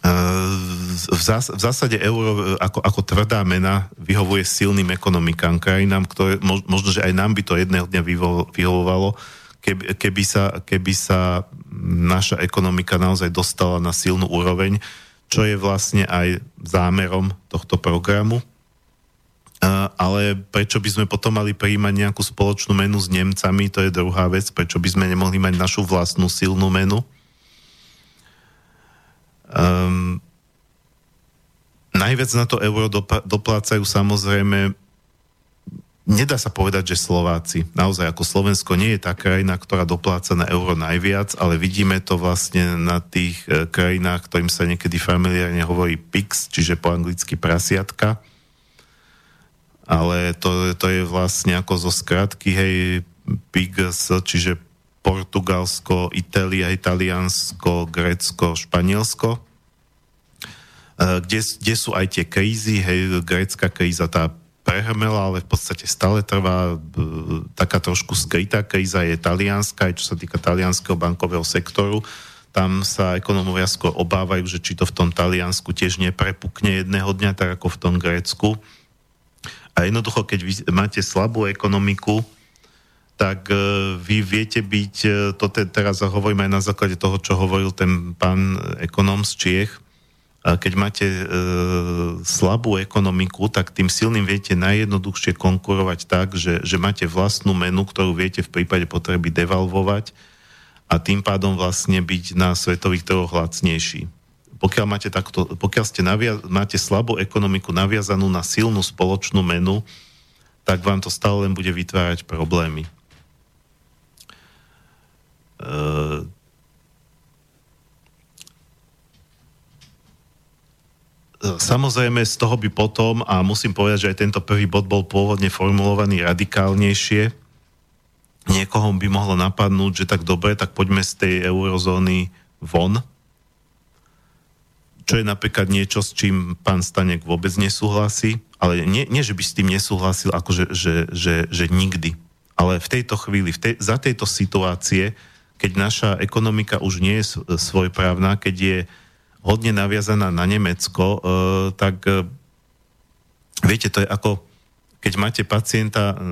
v, zás, v zásade euro ako, ako tvrdá mena vyhovuje silným ekonomikám, krajinám, ktoré možno, že aj nám by to jedného dňa vyhovovalo, keby, keby, sa, keby sa naša ekonomika naozaj dostala na silnú úroveň, čo je vlastne aj zámerom tohto programu. Ale prečo by sme potom mali prijímať nejakú spoločnú menu s Nemcami, to je druhá vec. Prečo by sme nemohli mať našu vlastnú silnú menu? Um, najviac na to euro doplácajú samozrejme Nedá sa povedať, že Slováci. Naozaj ako Slovensko nie je tá krajina, ktorá dopláca na euro najviac, ale vidíme to vlastne na tých e, krajinách, ktorým sa niekedy familiárne hovorí PIX, čiže po anglicky prasiatka. Ale to, to je vlastne ako zo skratky, hej, PIGS, čiže Portugalsko, Itália, Italiansko, Grécko, Španielsko. E, kde, kde sú aj tie krízy, hej, grécka kríza tá prehrmela, ale v podstate stále trvá. E, taká trošku skrytá kríza je talianska, aj čo sa týka talianského bankového sektoru. Tam sa ekonomovia skôr obávajú, že či to v tom Taliansku tiež neprepukne jedného dňa, tak ako v tom Grécku. A jednoducho, keď vy máte slabú ekonomiku, tak vy viete byť, to te, teraz hovorím aj na základe toho, čo hovoril ten pán ekonóm z Čiech, keď máte e, slabú ekonomiku, tak tým silným viete najjednoduchšie konkurovať tak, že, že máte vlastnú menu, ktorú viete v prípade potreby devalvovať a tým pádom vlastne byť na svetových trhoch lacnejší. Pokiaľ, máte, takto, pokiaľ ste navia- máte slabú ekonomiku naviazanú na silnú spoločnú menu, tak vám to stále len bude vytvárať problémy. E, Samozrejme, z toho by potom, a musím povedať, že aj tento prvý bod bol pôvodne formulovaný radikálnejšie, niekoho by mohlo napadnúť, že tak dobre, tak poďme z tej eurozóny von, čo je napríklad niečo, s čím pán Stanek vôbec nesúhlasí, ale nie, nie že by s tým nesúhlasil, akože že, že, že nikdy. Ale v tejto chvíli, v tej, za tejto situácie, keď naša ekonomika už nie je svojprávna, keď je hodne naviazaná na Nemecko, e, tak e, viete, to je ako keď máte pacienta e,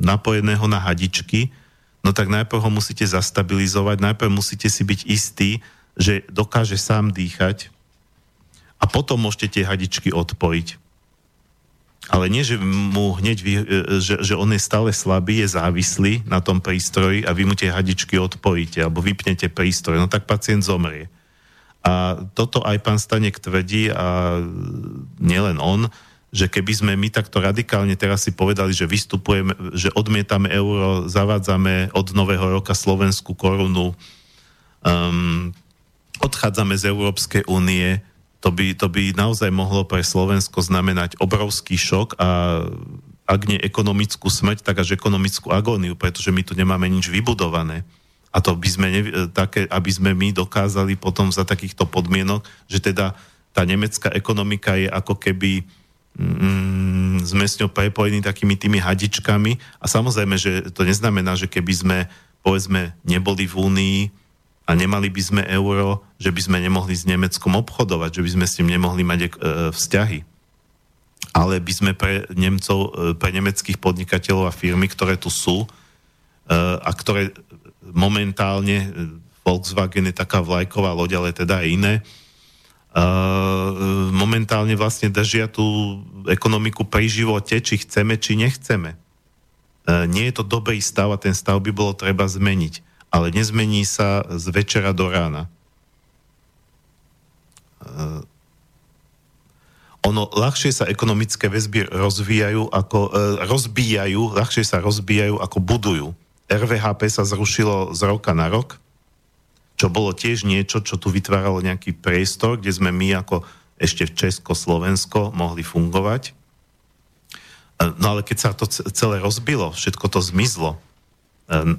napojeného na hadičky, no tak najprv ho musíte zastabilizovať, najprv musíte si byť istí, že dokáže sám dýchať a potom môžete tie hadičky odpojiť. Ale nie, že mu hneď, vy, že, že on je stále slabý, je závislý na tom prístroji a vy mu tie hadičky odpojíte alebo vypnete prístroj, no tak pacient zomrie. A toto aj pán Stanek tvrdí a nielen on, že keby sme my takto radikálne teraz si povedali, že vystupujeme, že odmietame euro, zavádzame od nového roka slovenskú korunu, um, odchádzame z Európskej únie, to by, to by naozaj mohlo pre Slovensko znamenať obrovský šok a ak nie ekonomickú smrť, tak až ekonomickú agóniu, pretože my tu nemáme nič vybudované. A to by sme, ne, také, aby sme my dokázali potom za takýchto podmienok, že teda tá nemecká ekonomika je ako keby mm, sme s ňou prepojení takými tými hadičkami a samozrejme, že to neznamená, že keby sme povedzme neboli v Únii a nemali by sme euro, že by sme nemohli s Nemeckom obchodovať, že by sme s ním nemohli mať e, vzťahy. Ale by sme pre Nemcov, e, pre nemeckých podnikateľov a firmy, ktoré tu sú e, a ktoré momentálne e, Volkswagen je taká vlajková loď, ale teda aj iné. Uh, momentálne vlastne držia tú ekonomiku pri živote, či chceme, či nechceme. Uh, nie je to dobrý stav a ten stav by bolo treba zmeniť. Ale nezmení sa z večera do rána. Uh, ono ľahšie sa ekonomické väzby rozvíjajú ako, uh, rozbíjajú, ľahšie sa rozbíjajú ako budujú. RVHP sa zrušilo z roka na rok, čo bolo tiež niečo, čo tu vytváralo nejaký priestor, kde sme my ako ešte v Česko-Slovensko mohli fungovať. E, no ale keď sa to celé rozbilo, všetko to zmizlo, e,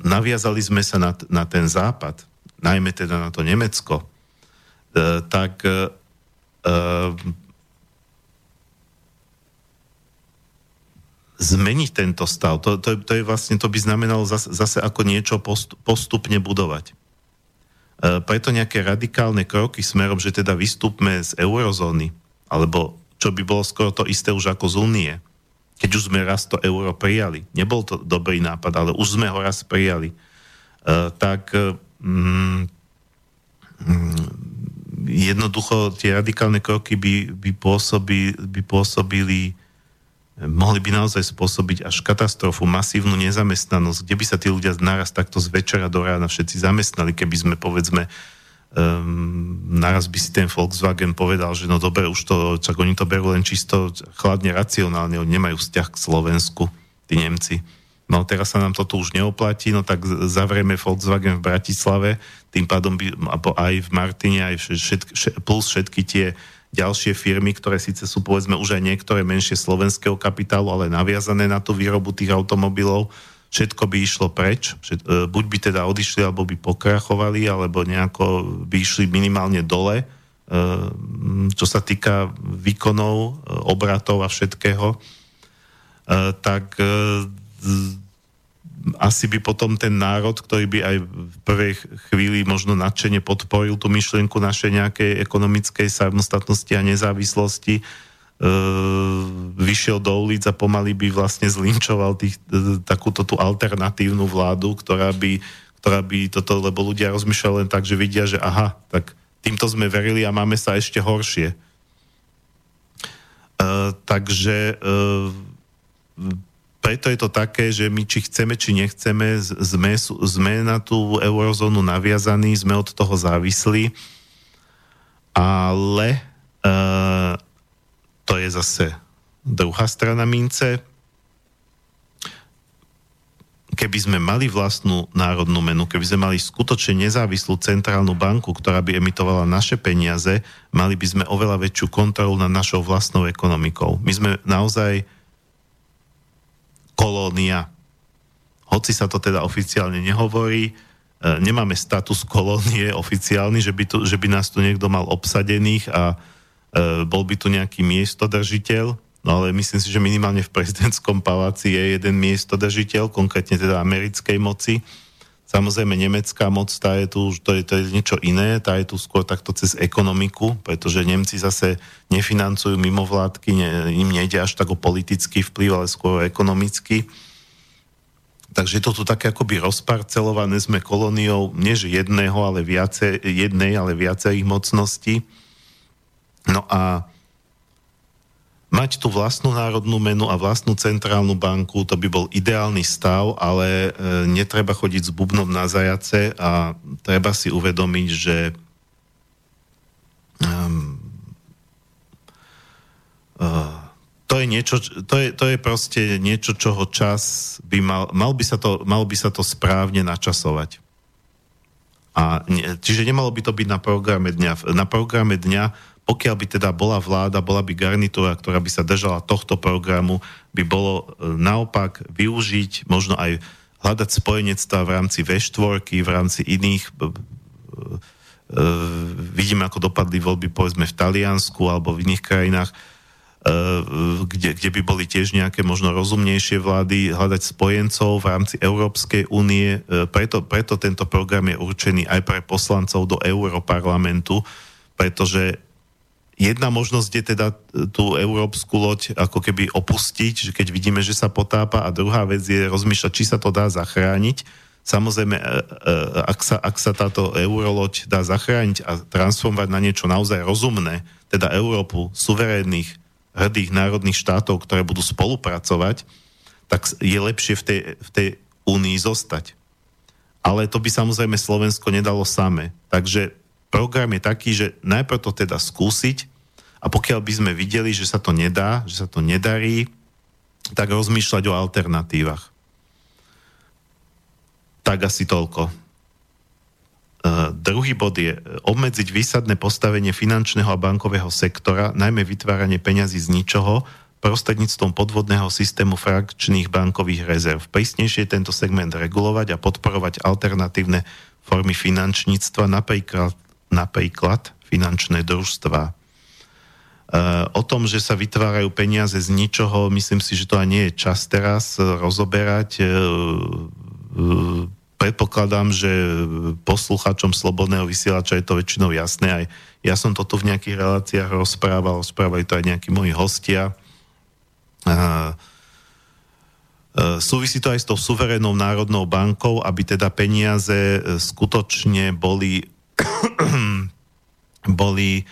naviazali sme sa na, na ten západ, najmä teda na to Nemecko, e, tak zmeniť tento stav. To, to, to, je vlastne, to by znamenalo zase, zase ako niečo post, postupne budovať. E, preto nejaké radikálne kroky smerom, že teda vystúpme z eurozóny, alebo čo by bolo skoro to isté už ako z únie, keď už sme raz to euro prijali. Nebol to dobrý nápad, ale už sme ho raz prijali. E, tak mm, mm, jednoducho tie radikálne kroky by, by, pôsobili, by pôsobili mohli by naozaj spôsobiť až katastrofu, masívnu nezamestnanosť, kde by sa tí ľudia naraz takto z večera do rána všetci zamestnali, keby sme povedzme um, naraz by si ten Volkswagen povedal, že no dobre, už to, čak oni to berú len čisto chladne, racionálne, oni nemajú vzťah k Slovensku, tí Nemci. No teraz sa nám toto už neoplatí, no tak zavrieme Volkswagen v Bratislave, tým pádom by, aj v Martine, aj všetky, plus všetky tie ďalšie firmy, ktoré síce sú povedzme už aj niektoré menšie slovenského kapitálu, ale naviazané na tú výrobu tých automobilov, všetko by išlo preč. E, buď by teda odišli, alebo by pokrachovali, alebo nejako by išli minimálne dole, e, čo sa týka výkonov, e, obratov a všetkého, tak asi by potom ten národ, ktorý by aj v prvej chvíli možno nadšene podporil tú myšlienku našej nejakej ekonomickej samostatnosti a nezávislosti, vyšiel do ulic a pomaly by vlastne zlinčoval tých, takúto tú alternatívnu vládu, ktorá by, ktorá by toto, lebo ľudia rozmýšľajú len tak, že vidia, že aha, tak týmto sme verili a máme sa ešte horšie. Uh, takže uh, preto je to také, že my či chceme, či nechceme, sme, sme na tú eurozónu naviazaní, sme od toho závislí, ale uh, to je zase druhá strana mince. Keby sme mali vlastnú národnú menu, keby sme mali skutočne nezávislú centrálnu banku, ktorá by emitovala naše peniaze, mali by sme oveľa väčšiu kontrolu nad našou vlastnou ekonomikou. My sme naozaj kolónia. Hoci sa to teda oficiálne nehovorí, e, nemáme status kolónie oficiálny, že by, tu, že by nás tu niekto mal obsadených a bol by tu nejaký miestodržiteľ, No ale myslím si, že minimálne v prezidentskom paláci je jeden miestodržiteľ, konkrétne teda americkej moci. Samozrejme, nemecká moc, tá je tu, to je, to je niečo iné, tá je tu skôr takto cez ekonomiku, pretože Nemci zase nefinancujú mimovládky, ne, im nejde až tak o politický vplyv, ale skôr o ekonomický. Takže je to tu také akoby rozparcelované, sme kolóniou nie že jedného, ale viacej, jednej, ale viacerých mocností. No a Mať tú vlastnú národnú menu a vlastnú centrálnu banku, to by bol ideálny stav, ale e, netreba chodiť s bubnom na zajace a treba si uvedomiť, že um, uh, to je niečo, to je, to je proste niečo, čoho čas by mal, mal by sa to, mal by sa to správne načasovať. A, čiže nemalo by to byť na programe dňa. Na programe dňa pokiaľ by teda bola vláda, bola by garnitúra, ktorá by sa držala tohto programu, by bolo e, naopak využiť, možno aj hľadať spojenectva v rámci V4, v rámci iných e, e, vidíme, ako dopadli voľby povedzme v Taliansku alebo v iných krajinách, kde, kde by boli tiež nejaké možno rozumnejšie vlády, hľadať spojencov v rámci Európskej únie. Preto, preto tento program je určený aj pre poslancov do Európarlamentu, pretože Jedna možnosť je teda tú európsku loď ako keby opustiť, že keď vidíme, že sa potápa a druhá vec je rozmýšľať, či sa to dá zachrániť. Samozrejme, e, e, ak sa, ak sa táto euroloď dá zachrániť a transformovať na niečo naozaj rozumné, teda Európu suverénnych, hrdých národných štátov, ktoré budú spolupracovať, tak je lepšie v tej, v tej únii zostať. Ale to by samozrejme Slovensko nedalo same. Takže program je taký, že najprv to teda skúsiť, a pokiaľ by sme videli, že sa to nedá, že sa to nedarí, tak rozmýšľať o alternatívach. Tak asi toľko. Uh, druhý bod je obmedziť výsadné postavenie finančného a bankového sektora, najmä vytváranie peňazí z ničoho, prostredníctvom podvodného systému frakčných bankových rezerv. Prísnejšie tento segment regulovať a podporovať alternatívne formy finančníctva, napríklad, napríklad finančné družstva. Eh, o tom, že sa vytvárajú peniaze z ničoho, myslím si, že to ani nie je čas teraz eh, rozoberať. Eh, predpokladám, že poslucháčom Slobodného vysielača je to väčšinou jasné. Aj ja som toto v nejakých reláciách rozprával, rozprávali to aj nejakí moji hostia. Súvisí to aj s tou suverénnou národnou bankou, aby teda peniaze skutočne boli boli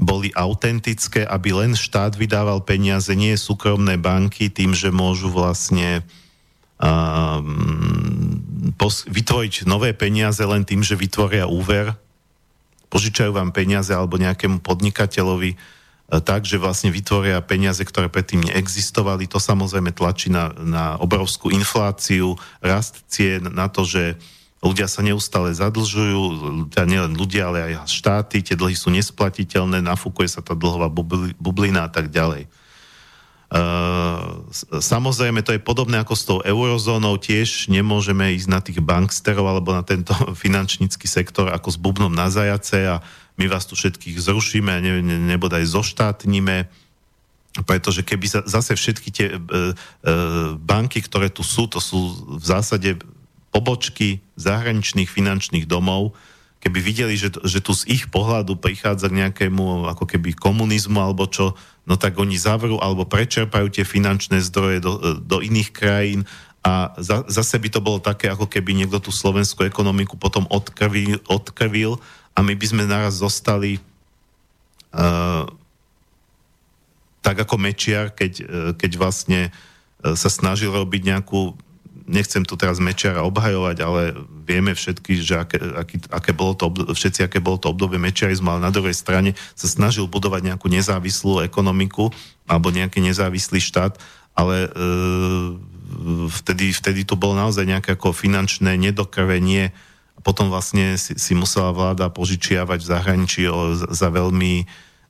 boli autentické, aby len štát vydával peniaze, nie súkromné banky, tým, že môžu vlastne um, vytvoriť nové peniaze len tým, že vytvoria úver, požičajú vám peniaze alebo nejakému podnikateľovi tak, že vlastne vytvoria peniaze, ktoré predtým neexistovali. To samozrejme tlačí na, na obrovskú infláciu, rast cien, na to, že ľudia sa neustále zadlžujú, teda nielen ľudia, ale aj štáty, tie dlhy sú nesplatiteľné, nafúkuje sa tá dlhová bublina a tak ďalej. Uh, samozrejme, to je podobné ako s tou eurozónou, tiež nemôžeme ísť na tých banksterov alebo na tento finančnícky sektor ako s bubnom na zajace a my vás tu všetkých zrušíme ne, ne, nebodaj zoštátnime, pretože keby sa zase všetky tie uh, uh, banky, ktoré tu sú, to sú v zásade pobočky zahraničných finančných domov, keby videli, že, že tu z ich pohľadu prichádza k nejakému ako keby komunizmu alebo čo, no tak oni zavrú alebo prečerpajú tie finančné zdroje do, do iných krajín a za, zase by to bolo také, ako keby niekto tú slovenskú ekonomiku potom odkrvil, odkrvil a my by sme naraz zostali uh, tak ako Mečiar, keď, uh, keď vlastne uh, sa snažil robiť nejakú nechcem tu teraz Mečiara obhajovať, ale vieme všetky, že aké, aké, aké bolo to, všetci, aké bolo to obdobie mečiarizmu, ale na druhej strane sa snažil budovať nejakú nezávislú ekonomiku alebo nejaký nezávislý štát, ale e, vtedy, vtedy tu bolo naozaj nejaké ako finančné nedokrvenie a potom vlastne si, si musela vláda požičiavať v zahraničí o, za veľmi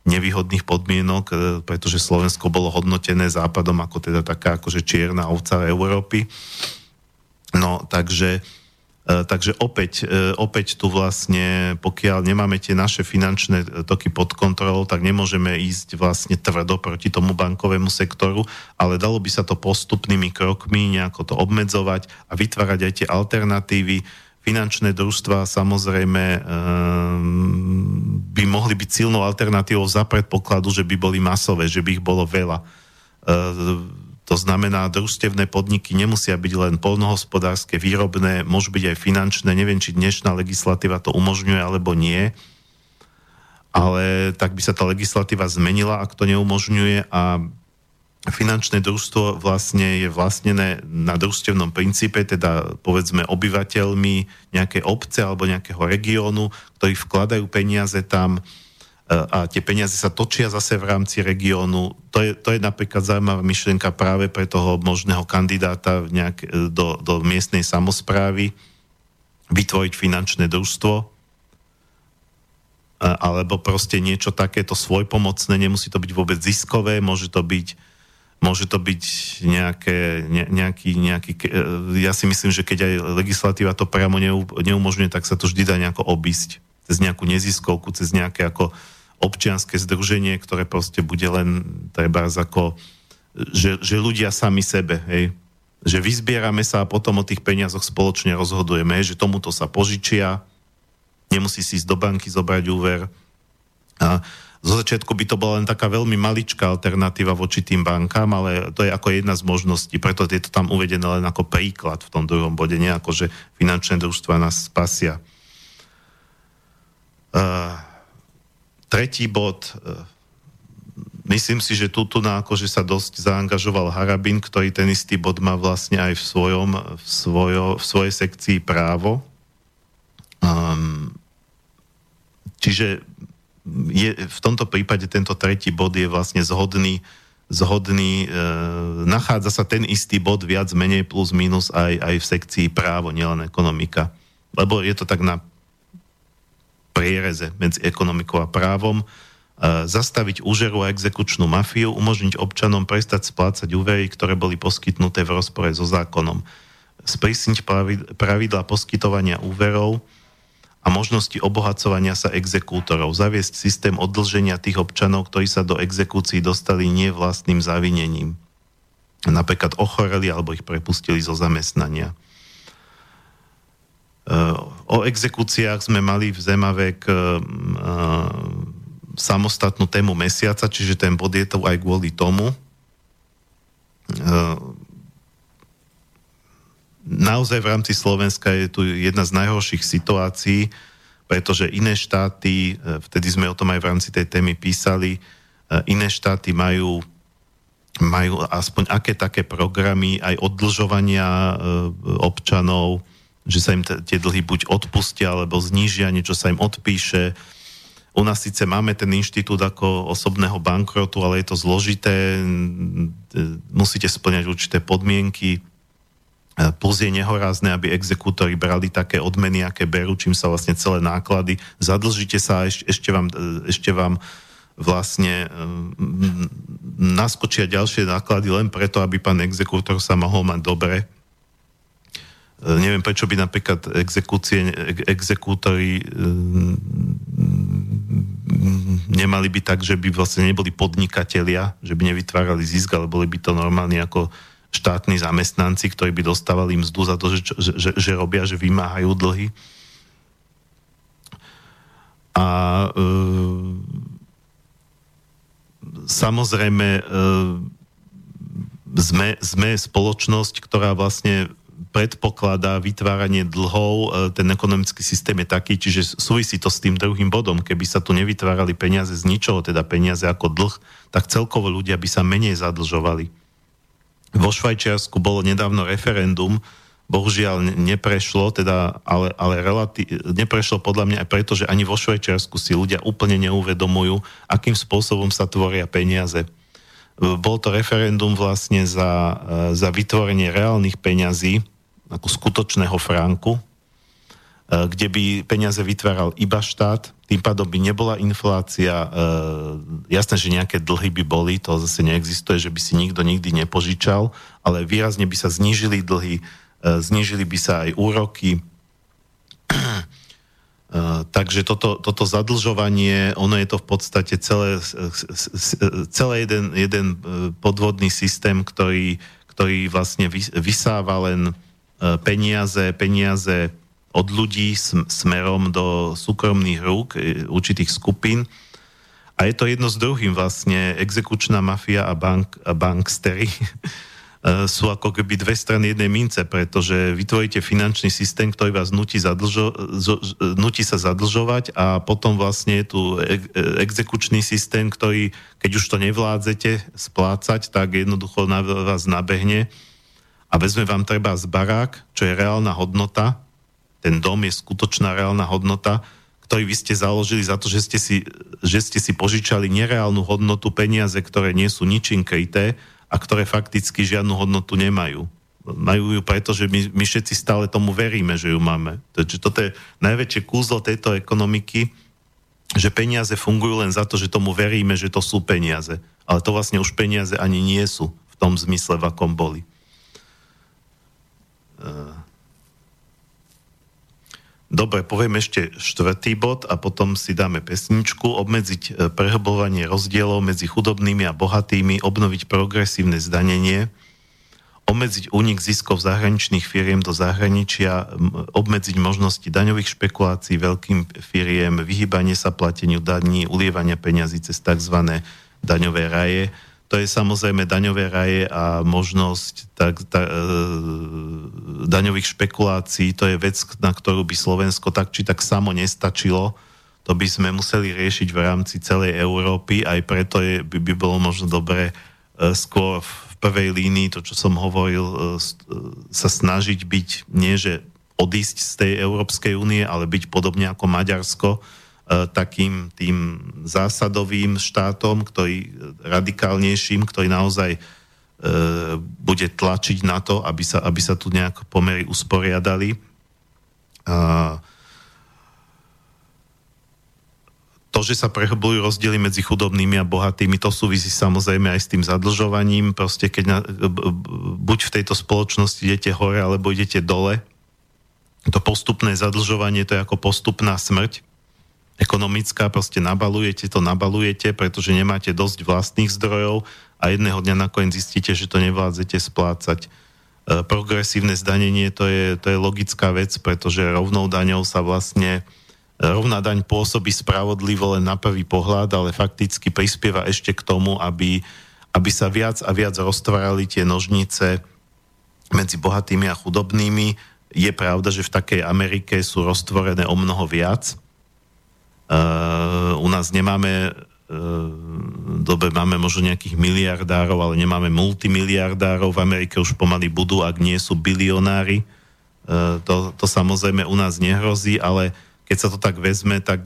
nevýhodných podmienok, e, pretože Slovensko bolo hodnotené západom ako teda taká akože čierna ovca Európy. No, takže, e, takže opäť, e, opäť tu vlastne, pokiaľ nemáme tie naše finančné toky pod kontrolou, tak nemôžeme ísť vlastne tvrdo proti tomu bankovému sektoru, ale dalo by sa to postupnými krokmi nejako to obmedzovať a vytvárať aj tie alternatívy. Finančné družstva samozrejme e, by mohli byť silnou alternatívou za predpokladu, že by boli masové, že by ich bolo veľa to znamená, družstevné podniky nemusia byť len polnohospodárske, výrobné, môžu byť aj finančné. Neviem, či dnešná legislatíva to umožňuje alebo nie, ale tak by sa tá legislatíva zmenila, ak to neumožňuje a finančné družstvo vlastne je vlastnené na družstevnom princípe, teda povedzme obyvateľmi nejakej obce alebo nejakého regiónu, ktorí vkladajú peniaze tam, a tie peniaze sa točia zase v rámci regiónu. To je, to je napríklad zaujímavá myšlienka práve pre toho možného kandidáta nejak, e, do, do miestnej samozprávy vytvoriť finančné družstvo alebo proste niečo takéto svojpomocné, nemusí to byť vôbec ziskové, môže to byť môže to byť nejaké, ne, nejaký, nejaký, e, ja si myslím, že keď aj legislatíva to priamo neumožňuje, tak sa to vždy dá nejako obísť cez nejakú neziskovku, cez nejaké ako občianske združenie, ktoré proste bude len treba ako, že, že ľudia sami sebe, hej, že vyzbierame sa a potom o tých peniazoch spoločne rozhodujeme, že tomuto sa požičia, nemusí si ísť do banky zobrať úver. A zo začiatku by to bola len taká veľmi maličká alternatíva voči tým bankám, ale to je ako jedna z možností, preto je to tam uvedené len ako príklad v tom druhom bode, nie ako, že finančné družstva nás spasia. Uh, Tretí bod, e, myslím si, že tu na akože sa dosť zaangažoval Harabin, ktorý ten istý bod má vlastne aj v, svojom, v, svojo, v svojej sekcii právo. Um, čiže je, v tomto prípade tento tretí bod je vlastne zhodný, zhodný e, nachádza sa ten istý bod viac menej plus minus aj, aj v sekcii právo, nielen ekonomika. Lebo je to tak na priereze medzi ekonomikou a právom, zastaviť úžeru a exekučnú mafiu, umožniť občanom prestať splácať úvery, ktoré boli poskytnuté v rozpore so zákonom, sprísniť pravidla poskytovania úverov a možnosti obohacovania sa exekútorov, zaviesť systém odlženia tých občanov, ktorí sa do exekúcií dostali nie vlastným zavinením. Napríklad ochoreli alebo ich prepustili zo zamestnania. O exekúciách sme mali v Zemavek e, e, samostatnú tému mesiaca, čiže ten bod je to aj kvôli tomu. E, naozaj v rámci Slovenska je tu jedna z najhorších situácií, pretože iné štáty, vtedy sme o tom aj v rámci tej témy písali, iné štáty majú majú aspoň aké také programy aj oddlžovania občanov, že sa im t- tie dlhy buď odpustia, alebo znížia, niečo sa im odpíše. U nás síce máme ten inštitút ako osobného bankrotu, ale je to zložité, musíte splňať určité podmienky, plus je nehorázne, aby exekútori brali také odmeny, aké berú, čím sa vlastne celé náklady. Zadlžite sa a ešte, ešte, vám, ešte vám vlastne naskočia ďalšie náklady len preto, aby pán exekútor sa mohol mať dobre neviem, prečo by napríklad exekúcie, exekútori e, nemali byť tak, že by vlastne neboli podnikatelia, že by nevytvárali zisk, ale boli by to normálni ako štátni zamestnanci, ktorí by dostávali mzdu za to, že, že, že, že robia, že vymáhajú dlhy. A e, samozrejme e, sme, sme spoločnosť, ktorá vlastne predpokladá vytváranie dlhov, e, ten ekonomický systém je taký, čiže súvisí to s tým druhým bodom. Keby sa tu nevytvárali peniaze z ničoho, teda peniaze ako dlh, tak celkovo ľudia by sa menej zadlžovali. Vo Švajčiarsku bolo nedávno referendum, bohužiaľ neprešlo, teda, ale, ale relati- neprešlo podľa mňa aj preto, že ani vo Švajčiarsku si ľudia úplne neuvedomujú, akým spôsobom sa tvoria peniaze. Bol to referendum vlastne za, za vytvorenie reálnych peňazí, ako skutočného franku, e, kde by peniaze vytváral iba štát, tým pádom by nebola inflácia, e, jasné, že nejaké dlhy by boli, to zase neexistuje, že by si nikto nikdy nepožičal, ale výrazne by sa znížili dlhy, e, znížili by sa aj úroky, takže toto, toto zadlžovanie, ono je to v podstate celé, celé jeden, jeden podvodný systém, ktorý, ktorý vlastne vysáva len peniaze, peniaze od ľudí smerom do súkromných rúk e, určitých skupín. A je to jedno s druhým vlastne. Exekučná mafia a, bank, a bankstery e, sú ako keby dve strany jednej mince, pretože vytvoríte finančný systém, ktorý vás nutí, zadlžo, nutí sa zadlžovať a potom vlastne je tu exekučný systém, ktorý, keď už to nevládzete splácať, tak jednoducho na vás nabehne a vezme vám treba z barák, čo je reálna hodnota, ten dom je skutočná reálna hodnota, ktorý vy ste založili za to, že ste si, že ste si požičali nereálnu hodnotu peniaze, ktoré nie sú ničím kryté a ktoré fakticky žiadnu hodnotu nemajú. Majú ju preto, že my, my všetci stále tomu veríme, že ju máme. Takže toto je najväčšie kúzlo tejto ekonomiky, že peniaze fungujú len za to, že tomu veríme, že to sú peniaze. Ale to vlastne už peniaze ani nie sú v tom zmysle, v akom boli. Dobre, poviem ešte štvrtý bod a potom si dáme pesničku. Obmedziť eh, prehlbovanie rozdielov medzi chudobnými a bohatými, obnoviť progresívne zdanenie, obmedziť únik ziskov zahraničných firiem do zahraničia, obmedziť možnosti daňových špekulácií veľkým firiem, vyhýbanie sa plateniu daní, ulievania peňazí cez tzv. daňové raje, to je samozrejme daňové raje a možnosť tak, ta, e, daňových špekulácií. To je vec, na ktorú by Slovensko tak či tak samo nestačilo. To by sme museli riešiť v rámci celej Európy, aj preto je, by, by bolo možno dobré e, skôr v prvej línii, to čo som hovoril, e, e sa snažiť byť nie, že odísť z tej Európskej únie, ale byť podobne ako Maďarsko, takým tým zásadovým štátom, ktorý radikálnejším, ktorý naozaj e, bude tlačiť na to, aby sa, aby sa tu nejak pomery usporiadali. To, že sa prehlbujú rozdiely medzi chudobnými a bohatými, to súvisí samozrejme aj s tým zadlžovaním. Proste keď na, buď v tejto spoločnosti idete hore, alebo idete dole. To postupné zadlžovanie, to je ako postupná smrť ekonomická, proste nabalujete to, nabalujete, pretože nemáte dosť vlastných zdrojov a jedného dňa nakoniec zistíte, že to nevládzete splácať. E, progresívne zdanenie to je, to je logická vec, pretože rovnou daňou sa vlastne e, rovná daň pôsobí spravodlivo len na prvý pohľad, ale fakticky prispieva ešte k tomu, aby, aby sa viac a viac roztvárali tie nožnice medzi bohatými a chudobnými. Je pravda, že v takej Amerike sú roztvorené o mnoho viac, u nás nemáme uh, dobe máme možno nejakých miliardárov, ale nemáme multimiliardárov. V Amerike už pomaly budú, ak nie sú bilionári. Uh, to, to samozrejme u nás nehrozí, ale keď sa to tak vezme, tak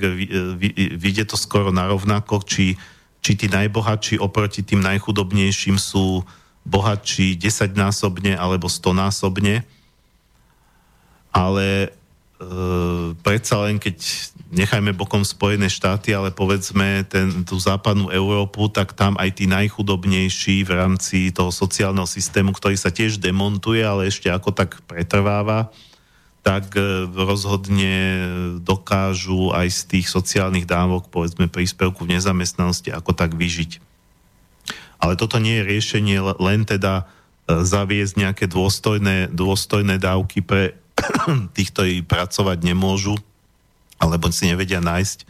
vyjde to skoro narovnako, či, či tí najbohatší oproti tým najchudobnejším sú bohatší desaťnásobne alebo stonásobne. Ale e, predsa len keď nechajme bokom Spojené štáty, ale povedzme ten, tú západnú Európu, tak tam aj tí najchudobnejší v rámci toho sociálneho systému, ktorý sa tiež demontuje, ale ešte ako tak pretrváva, tak e, rozhodne dokážu aj z tých sociálnych dávok, povedzme príspevku v nezamestnanosti, ako tak vyžiť. Ale toto nie je riešenie len teda e, zaviesť nejaké dôstojné, dôstojné dávky pre tých, ktorí pracovať nemôžu, alebo si nevedia nájsť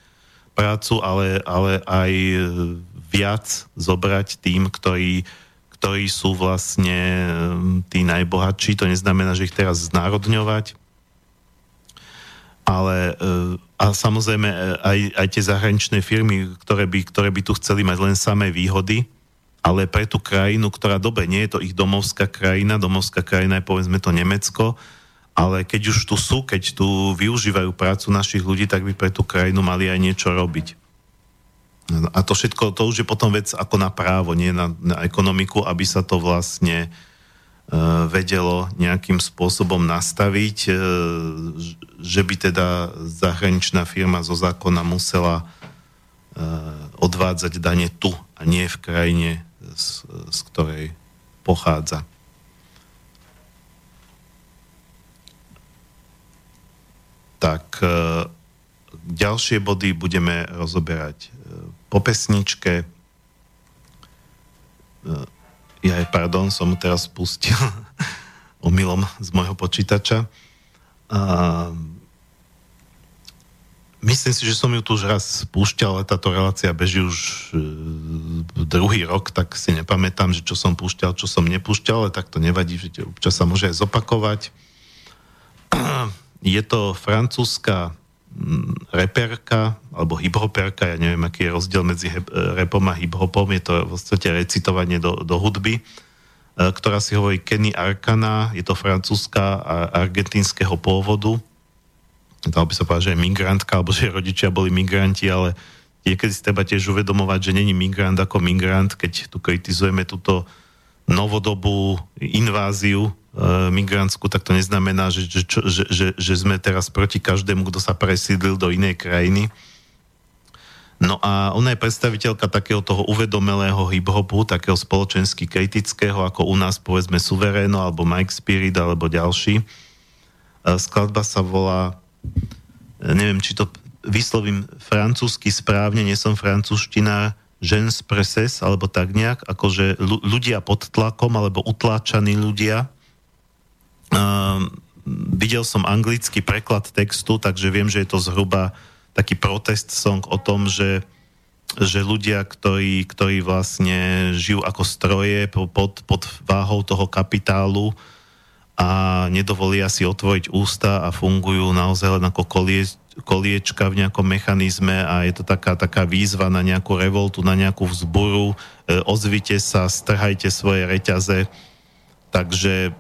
prácu, ale, ale aj viac zobrať tým, ktorí, ktorí sú vlastne tí najbohatší. To neznamená, že ich teraz znárodňovať, ale a samozrejme aj, aj tie zahraničné firmy, ktoré by, ktoré by tu chceli mať len samé výhody, ale pre tú krajinu, ktorá dobe nie je to ich domovská krajina, domovská krajina je povedzme to Nemecko, ale keď už tu sú, keď tu využívajú prácu našich ľudí, tak by pre tú krajinu mali aj niečo robiť. A to všetko, to už je potom vec ako na právo, nie na, na ekonomiku, aby sa to vlastne uh, vedelo nejakým spôsobom nastaviť, uh, že by teda zahraničná firma zo zákona musela uh, odvádzať dane tu a nie v krajine, z, z ktorej pochádza. Tak e, ďalšie body budeme rozoberať e, po pesničke. E, ja aj, pardon, som teraz spustil omylom z môjho počítača. Myslím si, že som ju tu už raz spúšťal, ale táto relácia beží už druhý rok, tak si nepamätám, že čo som púšťal, čo som nepúšťal, ale tak to nevadí, že občas sa môže aj zopakovať. Je to francúzska mm, reperka, alebo hiphoperka, ja neviem, aký je rozdiel medzi repom a hiphopom, je to v podstate recitovanie do, do hudby, e, ktorá si hovorí Kenny Arcana, je to francúzska a argentínskeho pôvodu. Dalo by sa povedať, že je migrantka, alebo že rodičia boli migranti, ale niekedy si treba tiež uvedomovať, že není migrant ako migrant, keď tu kritizujeme túto novodobú inváziu E, migrantsku, tak to neznamená, že, že, že, že, že sme teraz proti každému, kto sa presídlil do inej krajiny. No a ona je predstaviteľka takého toho uvedomelého hip-hopu, takého spoločensky kritického, ako u nás povedzme Suvereno, alebo Mike Spirit, alebo ďalší. E, skladba sa volá, e, neviem, či to vyslovím francúzsky správne, nie som francúzština, gens preses, alebo tak nejak, akože ľudia pod tlakom, alebo utláčaní ľudia, Uh, videl som anglický preklad textu, takže viem, že je to zhruba taký protest song o tom, že, že ľudia, ktorí, ktorí vlastne žijú ako stroje pod, pod váhou toho kapitálu a nedovolia si otvoriť ústa a fungujú naozaj len ako kolie, koliečka v nejakom mechanizme a je to taká, taká výzva na nejakú revoltu, na nejakú vzburu, e, ozvite sa, strhajte svoje reťaze. Takže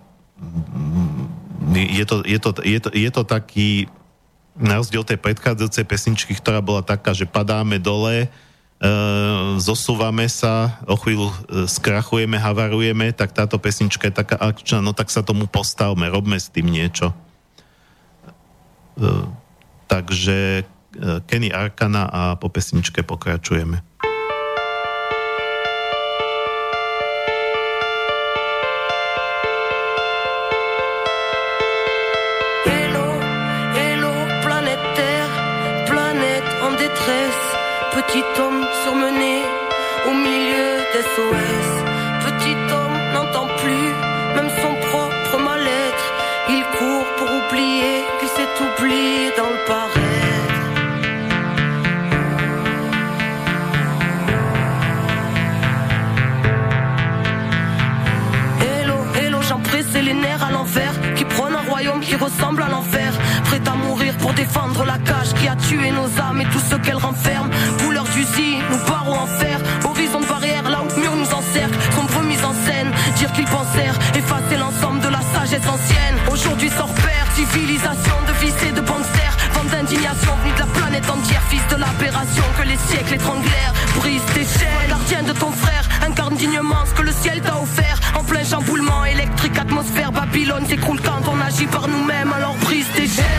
je to, je to, je to, je to taký, na rozdiel tej predchádzajúcej pesničky, ktorá bola taká, že padáme dole, e, zosúvame sa, o chvíľu e, skrachujeme, havarujeme, tak táto pesnička je taká akčná, no tak sa tomu postavme, robme s tým niečo. E, takže e, Kenny Arkana a po pesničke pokračujeme. Ressemble à l'enfer. Prêt à mourir pour défendre la cage qui a tué nos âmes et tout ce qu'elle renferme. Couleur d'usine, nous barreaux en fer. Horizon de barrière, là où mur nous encercle. Sombre mise en scène, dire qu'ils pensèrent effacer l'ensemble de la sagesse ancienne. Aujourd'hui sort père, civilisation de vices et de banqueroutes. Vente d'indignation venue de la planète entière, fils de l'aberration que les siècles étranglèrent. Brise tes chaînes, gardien de ton frère, incarne dignement ce que le ciel t'a offert. En plein chamboulement électrique, atmosphère, Babylone s'écroule agit par nous-mêmes, alors brise tes.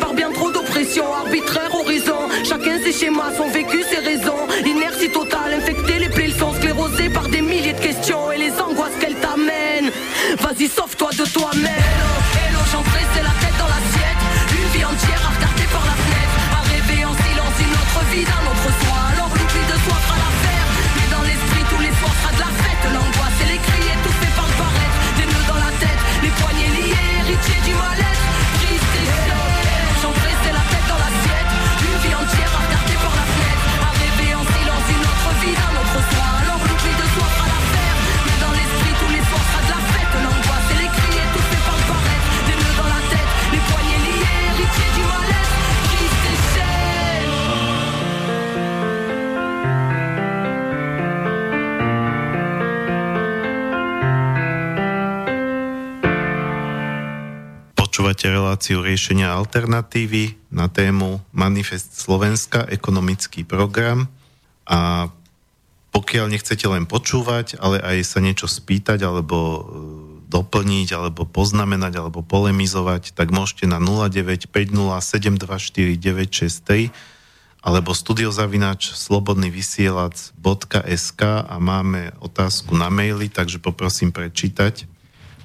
Par bien trop d'oppression Arbitraire horizon Chacun ses schémas, son vécu, ses raisons. L'inertie totale, infectée, les plaies sont sclérosées par des milliers de questions Et les angoisses qu'elles t'amènent Vas-y, sauve-toi de toi-même reláciu riešenia alternatívy na tému Manifest Slovenska, ekonomický program a pokiaľ nechcete len počúvať, ale aj sa niečo spýtať, alebo e, doplniť, alebo poznamenať, alebo polemizovať, tak môžete na 0950724963 alebo studiozavináč slobodnyvysielac.sk a máme otázku na maili, takže poprosím prečítať.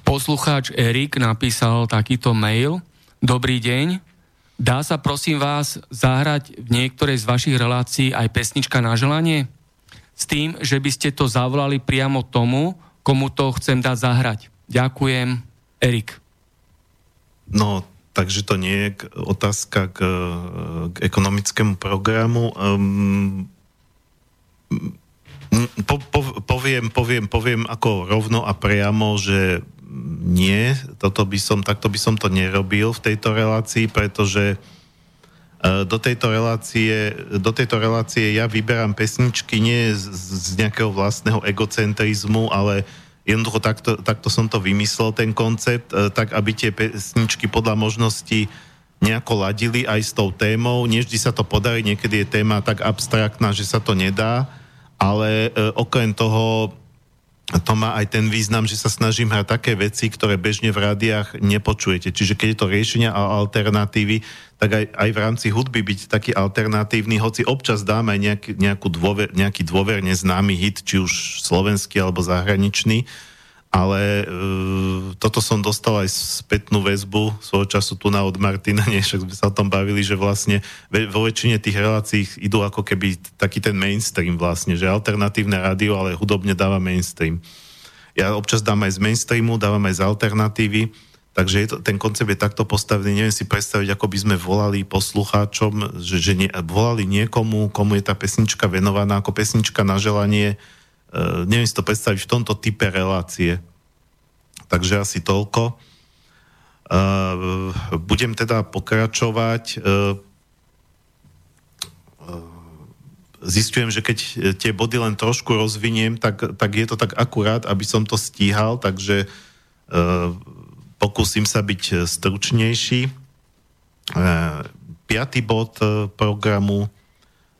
Poslucháč Erik napísal takýto mail. Dobrý deň. Dá sa prosím vás zahrať v niektorej z vašich relácií aj pesnička na želanie? S tým, že by ste to zavolali priamo tomu, komu to chcem dať zahrať. Ďakujem, Erik. No, takže to nie je otázka k, k ekonomickému programu. Um, po, po, poviem, poviem, poviem ako rovno a priamo, že nie, toto by som, takto by som to nerobil v tejto relácii, pretože e, do tejto relácie, do tejto relácie ja vyberám pesničky nie z, z nejakého vlastného egocentrizmu, ale jednoducho takto, takto som to vymyslel, ten koncept, e, tak aby tie pesničky podľa možností nejako ladili aj s tou témou. Nie vždy sa to podarí, niekedy je téma tak abstraktná, že sa to nedá, ale e, okrem toho to má aj ten význam, že sa snažím hrať také veci, ktoré bežne v rádiách nepočujete. Čiže keď je to riešenia a alternatívy, tak aj, aj v rámci hudby byť taký alternatívny, hoci občas dám aj nejaký, nejakú dôver, nejaký dôverne známy hit, či už slovenský alebo zahraničný, ale e, toto som dostal aj spätnú väzbu svojho času tu na od Martina, nie, však sme sa o tom bavili, že vlastne vo väčšine tých relácií idú ako keby taký ten mainstream vlastne, že alternatívne rádio, ale hudobne dáva mainstream. Ja občas dám aj z mainstreamu, dávam aj z alternatívy, takže je to, ten koncept je takto postavený, neviem si predstaviť, ako by sme volali poslucháčom, že, že nie, volali niekomu, komu je tá pesnička venovaná ako pesnička na želanie, neviem si to predstaviť v tomto type relácie. Takže asi toľko. Uh, budem teda pokračovať. Uh, zistujem, že keď tie body len trošku rozviniem, tak, tak je to tak akurát, aby som to stíhal, takže pokúsim sa byť stručnejší. Piatý bod programu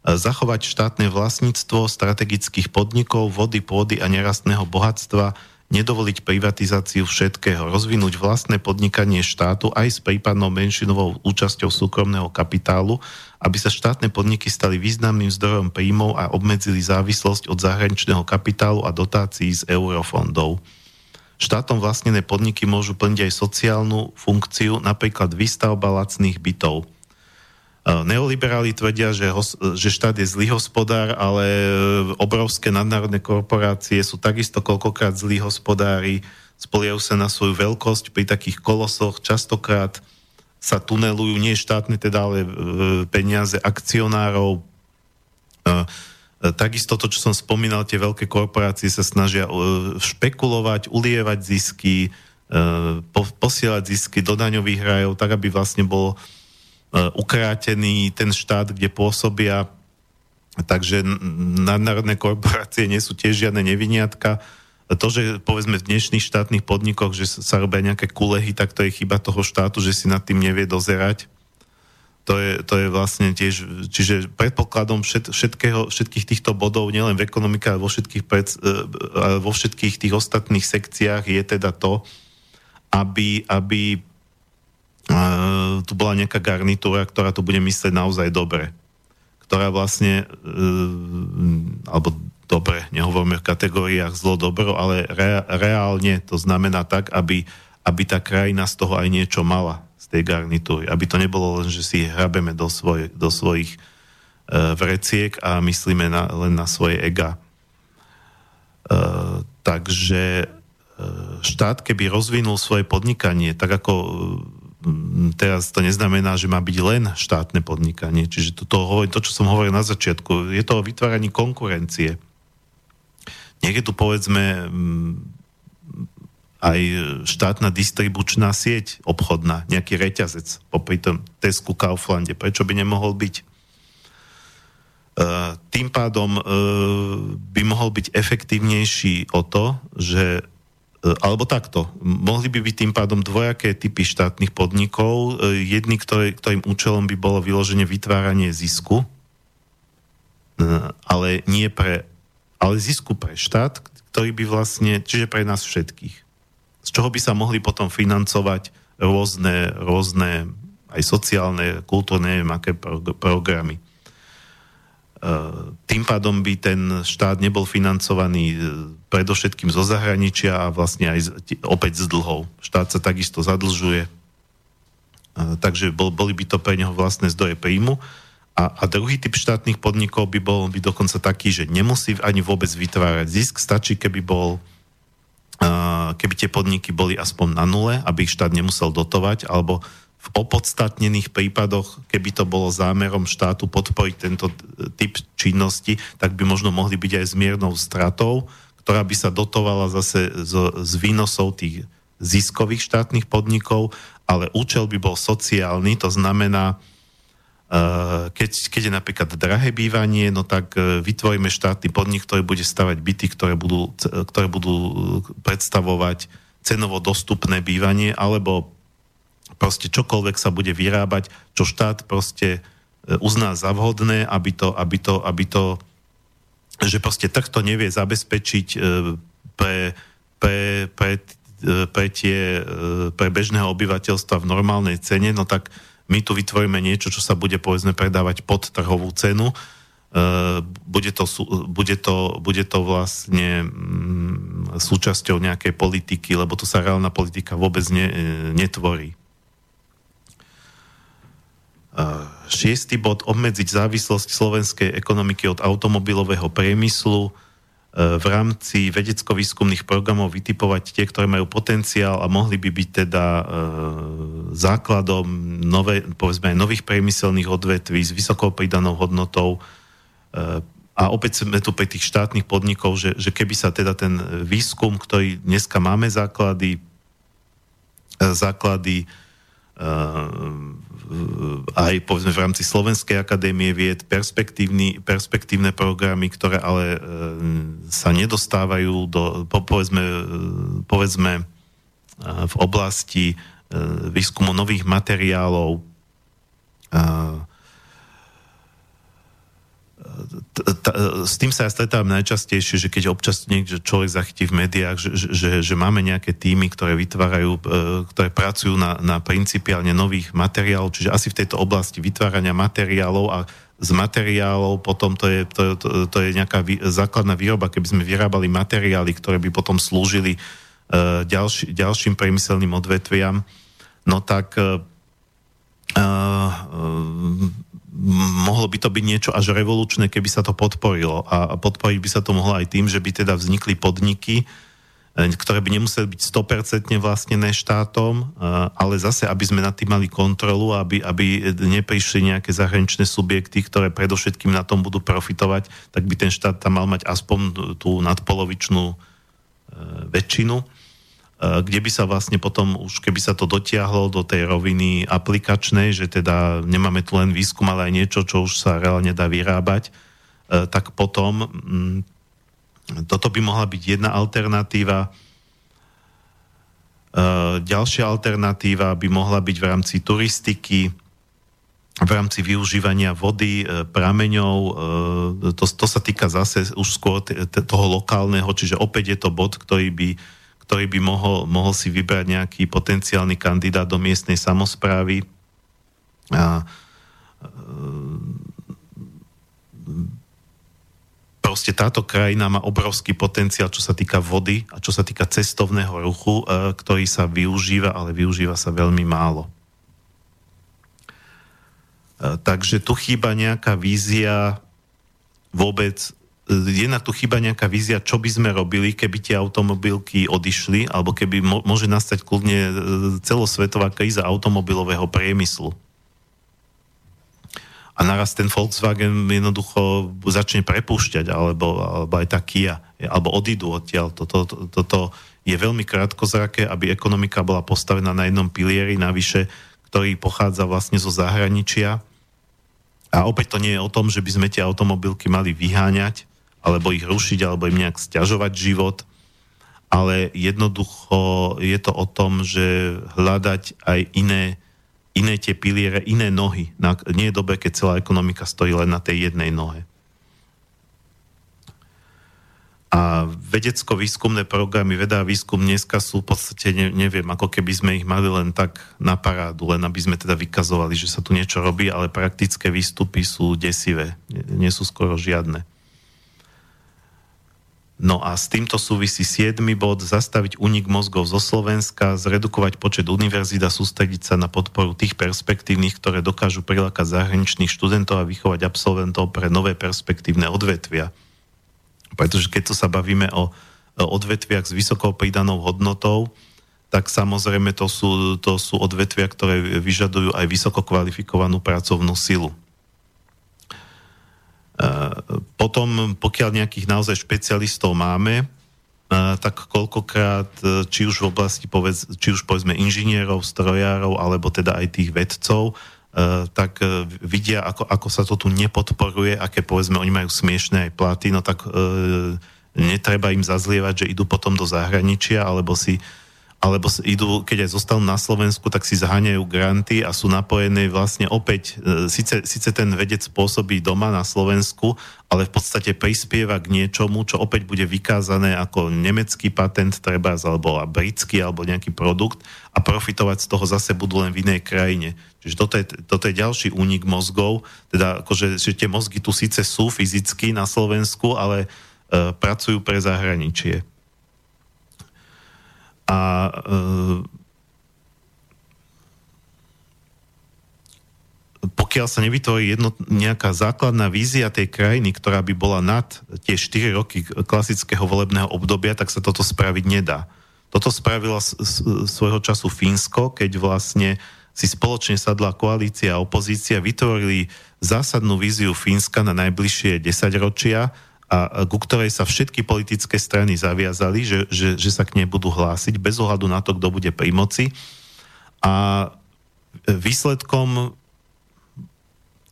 zachovať štátne vlastníctvo strategických podnikov, vody, pôdy a nerastného bohatstva, nedovoliť privatizáciu všetkého, rozvinúť vlastné podnikanie štátu aj s prípadnou menšinovou účasťou súkromného kapitálu, aby sa štátne podniky stali významným zdrojom príjmov a obmedzili závislosť od zahraničného kapitálu a dotácií z eurofondov. Štátom vlastnené podniky môžu plniť aj sociálnu funkciu, napríklad výstavba lacných bytov – Neoliberáli tvrdia, že, že štát je zlý hospodár, ale e, obrovské nadnárodné korporácie sú takisto koľkokrát zlí hospodári, spoliajú sa na svoju veľkosť pri takých kolosoch, častokrát sa tunelujú nie štátne teda, ale e, peniaze akcionárov. E, takisto to, čo som spomínal, tie veľké korporácie sa snažia špekulovať, ulievať zisky, posielať zisky do daňových rajov, tak aby vlastne bolo E, ukrátený ten štát, kde pôsobia. Takže nadnárodné korporácie nie sú tiež žiadne neviniatka. To, že povedzme v dnešných štátnych podnikoch, že sa robia nejaké kulehy, tak to je chyba toho štátu, že si nad tým nevie dozerať. To je, to je vlastne tiež, čiže predpokladom všet, všetkého, všetkých týchto bodov, nielen v ekonomike, ale vo všetkých, pred, e, vo všetkých tých ostatných sekciách je teda to, aby, aby tu bola nejaká garnitúra, ktorá to bude myslieť naozaj dobre. Ktorá vlastne, e, alebo dobre, nehovoríme v kategóriách zlo, dobro, ale re, reálne to znamená tak, aby, aby tá krajina z toho aj niečo mala, z tej garnitúry. Aby to nebolo len, že si hrabeme do, svoj, do svojich uh, vreciek a myslíme na, len na svoje ega. Uh, takže štát, keby rozvinul svoje podnikanie, tak ako teraz to neznamená, že má byť len štátne podnikanie. Čiže to, to, to, čo som hovoril na začiatku, je to o vytváraní konkurencie. Niekde tu povedzme aj štátna distribučná sieť obchodná, nejaký reťazec, popri tom Tesku, Kauflande. Prečo by nemohol byť? E, tým pádom e, by mohol byť efektívnejší o to, že alebo takto, mohli by byť tým pádom dvojaké typy štátnych podnikov. E, jedný, ktorý, ktorým účelom by bolo vyloženie vytváranie zisku, e, ale nie pre, ale zisku pre štát, ktorý by vlastne, čiže pre nás všetkých. Z čoho by sa mohli potom financovať rôzne, rôzne aj sociálne, kultúrne, neviem aké programy. Tým pádom by ten štát nebol financovaný predovšetkým zo zahraničia a vlastne aj opäť z dlhov. Štát sa takisto zadlžuje, takže bol, boli by to pre neho vlastné zdroje príjmu. A, a druhý typ štátnych podnikov by bol by dokonca taký, že nemusí ani vôbec vytvárať zisk, stačí, keby bol keby tie podniky boli aspoň na nule, aby ich štát nemusel dotovať, alebo v opodstatnených prípadoch, keby to bolo zámerom štátu podporiť tento typ činnosti, tak by možno mohli byť aj s miernou stratou, ktorá by sa dotovala zase z, z výnosov tých ziskových štátnych podnikov, ale účel by bol sociálny, to znamená, eh, keď, keď je napríklad drahé bývanie, no tak eh, vytvoríme štátny podnik, ktorý bude stavať byty, ktoré budú, ktoré budú predstavovať cenovo dostupné bývanie, alebo proste čokoľvek sa bude vyrábať, čo štát proste eh, uzná za vhodné, aby to, aby to, aby to že proste trh to nevie zabezpečiť e, pre, pre, pre, e, pre, tie, e, pre bežného obyvateľstva v normálnej cene, no tak my tu vytvoríme niečo, čo sa bude povedzme predávať pod trhovú cenu. Bude to, bude to, bude to vlastne mm, súčasťou nejakej politiky, lebo tu sa reálna politika vôbec ne, netvorí. Šiestý bod, obmedziť závislosť slovenskej ekonomiky od automobilového priemyslu, e, v rámci vedecko-výskumných programov vytipovať tie, ktoré majú potenciál a mohli by byť teda e, základom nové, povedzme aj nových priemyselných odvetví s vysokou pridanou hodnotou. A opäť sme tu pri tých štátnych podnikov, že, že keby sa teda ten výskum, ktorý dneska máme základy, základy aj povedzme v rámci Slovenskej akadémie vied perspektívne programy, ktoré ale e, sa nedostávajú do, po, povedzme, e, povedzme v oblasti výskumu nových materiálov s tým sa ja stretávam najčastejšie, že keď občas niekto človek zachytí v médiách, že, že, že máme nejaké týmy, ktoré vytvárajú, e, ktoré pracujú na, na principiálne nových materiálov, čiže asi v tejto oblasti vytvárania materiálov a z materiálov potom to je, to, to, to je nejaká vý, základná výroba, keby sme vyrábali materiály, ktoré by potom slúžili uh, ďalší, ďalším priemyselným odvetviam, no tak uh, uh, mohlo by to byť niečo až revolučné, keby sa to podporilo. A podporiť by sa to mohlo aj tým, že by teda vznikli podniky, e, ktoré by nemuseli byť 100% vlastnené štátom, e, ale zase, aby sme nad tým mali kontrolu, aby, aby neprišli nejaké zahraničné subjekty, ktoré predovšetkým na tom budú profitovať, tak by ten štát tam mal mať aspoň tú nadpolovičnú e, väčšinu kde by sa vlastne potom, už keby sa to dotiahlo do tej roviny aplikačnej, že teda nemáme tu len výskum, ale aj niečo, čo už sa reálne dá vyrábať, tak potom mm, toto by mohla byť jedna alternatíva. Ďalšia alternatíva by mohla byť v rámci turistiky, v rámci využívania vody, prameňov. To, to sa týka zase už skôr toho lokálneho, čiže opäť je to bod, ktorý by ktorý by mohol, mohol si vybrať nejaký potenciálny kandidát do miestnej samozprávy. A, e, proste táto krajina má obrovský potenciál, čo sa týka vody a čo sa týka cestovného ruchu, e, ktorý sa využíva, ale využíva sa veľmi málo. E, takže tu chýba nejaká vízia vôbec jednak tu chyba nejaká vízia, čo by sme robili, keby tie automobilky odišli, alebo keby môže nastať kľudne e, celosvetová kríza automobilového priemyslu. A naraz ten Volkswagen jednoducho začne prepúšťať, alebo, alebo aj tá Kia, alebo odídu odtiaľ. Toto, to, to, to je veľmi krátkozraké, aby ekonomika bola postavená na jednom pilieri, navyše, ktorý pochádza vlastne zo zahraničia. A opäť to nie je o tom, že by sme tie automobilky mali vyháňať, alebo ich rušiť, alebo im nejak stiažovať život, ale jednoducho je to o tom, že hľadať aj iné, iné tie piliere, iné nohy. Nie je dobre, keď celá ekonomika stojí len na tej jednej nohe. A vedecko-výskumné programy, veda a výskum dneska sú v podstate, ne, neviem, ako keby sme ich mali len tak na parádu, len aby sme teda vykazovali, že sa tu niečo robí, ale praktické výstupy sú desivé, nie, nie sú skoro žiadne. No a s týmto súvisí 7. bod, zastaviť únik mozgov zo Slovenska, zredukovať počet univerzít a sústrediť sa na podporu tých perspektívnych, ktoré dokážu prilákať zahraničných študentov a vychovať absolventov pre nové perspektívne odvetvia. Pretože keď to sa bavíme o odvetviach s vysokou pridanou hodnotou, tak samozrejme to sú, to sú odvetvia, ktoré vyžadujú aj vysoko kvalifikovanú pracovnú silu. Potom, pokiaľ nejakých naozaj špecialistov máme, tak koľkokrát, e, či už v oblasti, povedz, či už povedzme inžinierov, strojárov, alebo teda aj tých vedcov, tak vidia, ako, ako sa to tu nepodporuje, aké povedzme oni majú smiešné aj platy, no tak netreba im zazlievať, že idú potom do zahraničia, alebo si alebo idú, keď aj zostanú na Slovensku, tak si zháňajú granty a sú napojené vlastne opäť, e, síce, síce ten vedec pôsobí doma na Slovensku, ale v podstate prispieva k niečomu, čo opäť bude vykázané ako nemecký patent treba, alebo britský, alebo nejaký produkt a profitovať z toho zase budú len v inej krajine. Čiže toto je, toto je ďalší únik mozgov, teda akože, že tie mozgy tu síce sú fyzicky na Slovensku, ale e, pracujú pre zahraničie. A e, pokiaľ sa nevytvorí jedno, nejaká základná vízia tej krajiny, ktorá by bola nad tie 4 roky klasického volebného obdobia, tak sa toto spraviť nedá. Toto spravila svojho času Fínsko, keď vlastne si spoločne sadla koalícia a opozícia, vytvorili zásadnú víziu Fínska na najbližšie 10 ročia a ku ktorej sa všetky politické strany zaviazali, že, že, že sa k nej budú hlásiť bez ohľadu na to, kto bude pri moci. A výsledkom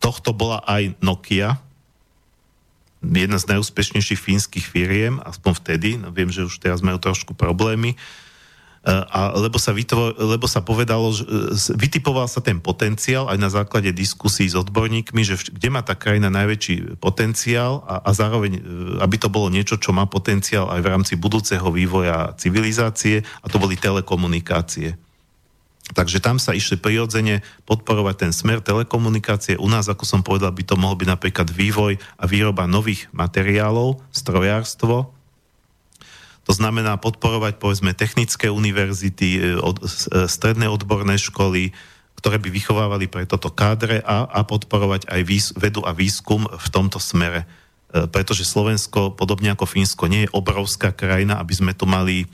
tohto bola aj Nokia, jedna z najúspešnejších fínskych firiem, aspoň vtedy, no viem, že už teraz majú trošku problémy, a lebo sa, vytvor, lebo sa povedalo, že vytipoval sa ten potenciál aj na základe diskusí s odborníkmi, že kde má tá krajina najväčší potenciál a, a zároveň, aby to bolo niečo, čo má potenciál aj v rámci budúceho vývoja civilizácie a to boli telekomunikácie. Takže tam sa išli prirodzene podporovať ten smer telekomunikácie. U nás, ako som povedal, by to mohol byť napríklad vývoj a výroba nových materiálov, strojárstvo, to znamená podporovať povedzme technické univerzity, e, od, e, stredné odborné školy, ktoré by vychovávali pre toto kádre a, a podporovať aj výs, vedu a výskum v tomto smere. E, pretože Slovensko, podobne ako Fínsko, nie je obrovská krajina, aby sme tu mali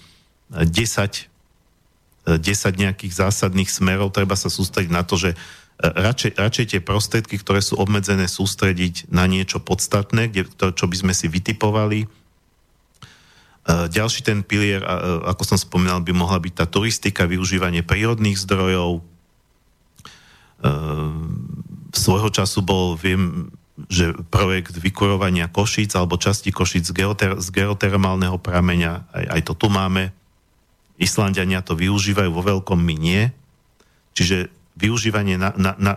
10, 10 nejakých zásadných smerov. Treba sa sústrediť na to, že radšej, radšej tie prostriedky, ktoré sú obmedzené, sústrediť na niečo podstatné, kde, to, čo by sme si vytipovali, ďalší ten pilier, e, ako som spomínal, by mohla byť tá turistika, využívanie prírodných zdrojov. E, svojho času bol, viem, že projekt vykurovania Košíc alebo časti Košíc z, geoter- z geotermálneho prameňa, aj, aj to tu máme. Islandiania to využívajú vo veľkom, my nie. Čiže využívanie na, na, na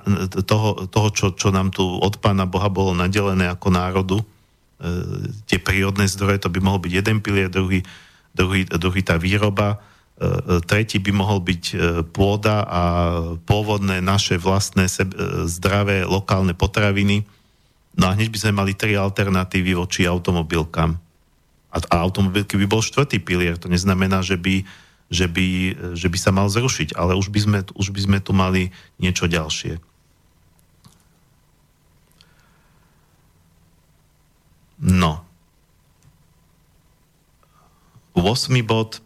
toho, toho čo, čo nám tu od pána Boha bolo nadelené ako národu, E, tie prírodné zdroje, to by mohol byť jeden pilier, druhý, druhý, druhý tá výroba, e, e, tretí by mohol byť pôda a pôvodné naše vlastné zdravé lokálne potraviny. No a hneď by sme mali tri alternatívy voči automobilkám. A, a automobilky by bol štvrtý pilier. To neznamená, že by, že by, že by sa mal zrušiť, ale už by, sme, už by sme tu mali niečo ďalšie. No. 8. bod.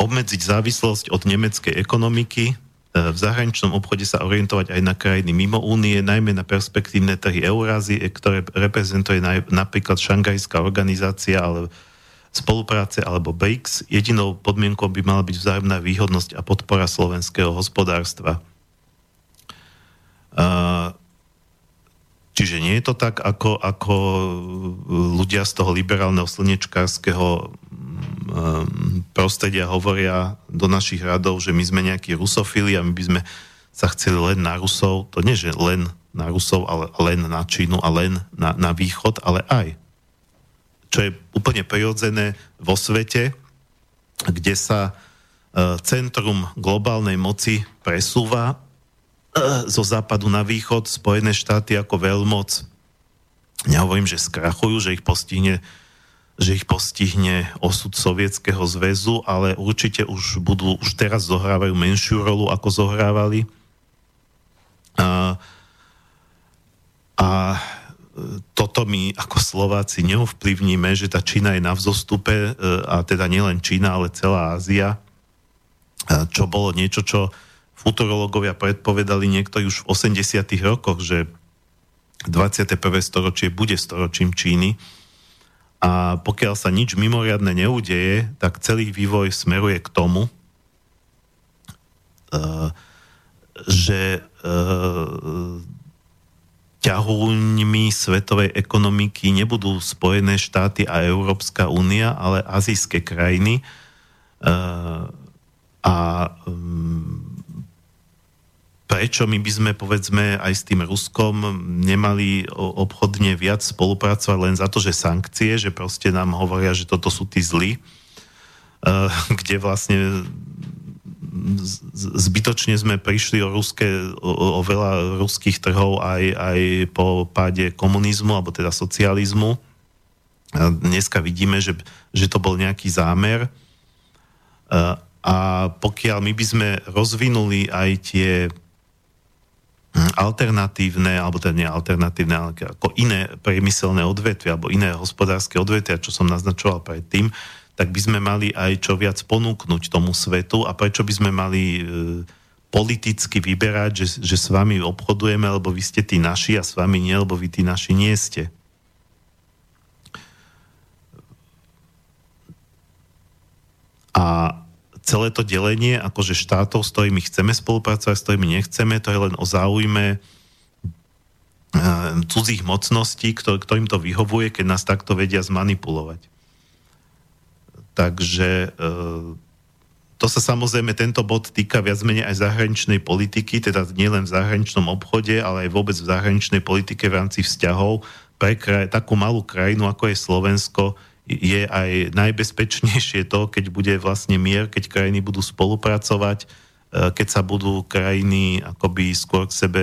Obmedziť závislosť od nemeckej ekonomiky. E, v zahraničnom obchode sa orientovať aj na krajiny mimo únie, najmä na perspektívne trhy Eurázie, ktoré reprezentuje napríklad Šangajská organizácia ale spolupráce alebo BRICS. Jedinou podmienkou by mala byť vzájomná výhodnosť a podpora slovenského hospodárstva. Uh, Čiže nie je to tak, ako, ako ľudia z toho liberálneho slnečkárskeho mm, prostredia hovoria do našich radov, že my sme nejakí rusofili a my by sme sa chceli len na Rusov. To nie, že len na Rusov, ale len na Čínu a len na, na východ, ale aj. Čo je úplne prirodzené vo svete, kde sa e, centrum globálnej moci presúva zo západu na východ Spojené štáty ako veľmoc, nehovorím, že skrachujú, že ich postihne že ich postihne osud Sovietskeho zväzu, ale určite už budú, už teraz zohrávajú menšiu rolu, ako zohrávali. A, a toto my ako Slováci neovplyvníme, že tá Čína je na vzostupe, e, a teda nielen Čína, ale celá Ázia, čo bolo niečo, čo futurológovia predpovedali niektorí už v 80. rokoch, že 21. storočie bude storočím Číny a pokiaľ sa nič mimoriadne neudeje, tak celý vývoj smeruje k tomu, eh, že eh, ťahuňmi svetovej ekonomiky nebudú Spojené štáty a Európska únia, ale azijské krajiny. Eh, a mm, prečo my by sme, povedzme, aj s tým Ruskom nemali obchodne viac spolupracovať len za to, že sankcie, že proste nám hovoria, že toto sú tí zlí, eh, kde vlastne zbytočne sme prišli o, ruské, o, o veľa ruských trhov aj, aj po páde komunizmu, alebo teda socializmu. A dneska vidíme, že, že to bol nejaký zámer. Eh, a pokiaľ my by sme rozvinuli aj tie alternatívne, alebo teda nie alternatívne, ale ako iné priemyselné odvetvia, alebo iné hospodárske odvetvia, čo som naznačoval predtým, tak by sme mali aj čo viac ponúknuť tomu svetu a prečo by sme mali e, politicky vyberať, že, že s vami obchodujeme, lebo vy ste tí naši a s vami nie, lebo vy tí naši nie ste. A celé to delenie akože štátov, s ktorými chceme spolupracovať, s ktorými nechceme, to je len o záujme eh, cudzích mocností, ktorým to vyhovuje, keď nás takto vedia zmanipulovať. Takže eh, to sa samozrejme, tento bod týka viac menej aj zahraničnej politiky, teda nielen v zahraničnom obchode, ale aj vôbec v zahraničnej politike v rámci vzťahov. Pre kraj, takú malú krajinu, ako je Slovensko, je aj najbezpečnejšie to, keď bude vlastne mier, keď krajiny budú spolupracovať, e, keď sa budú krajiny akoby skôr k sebe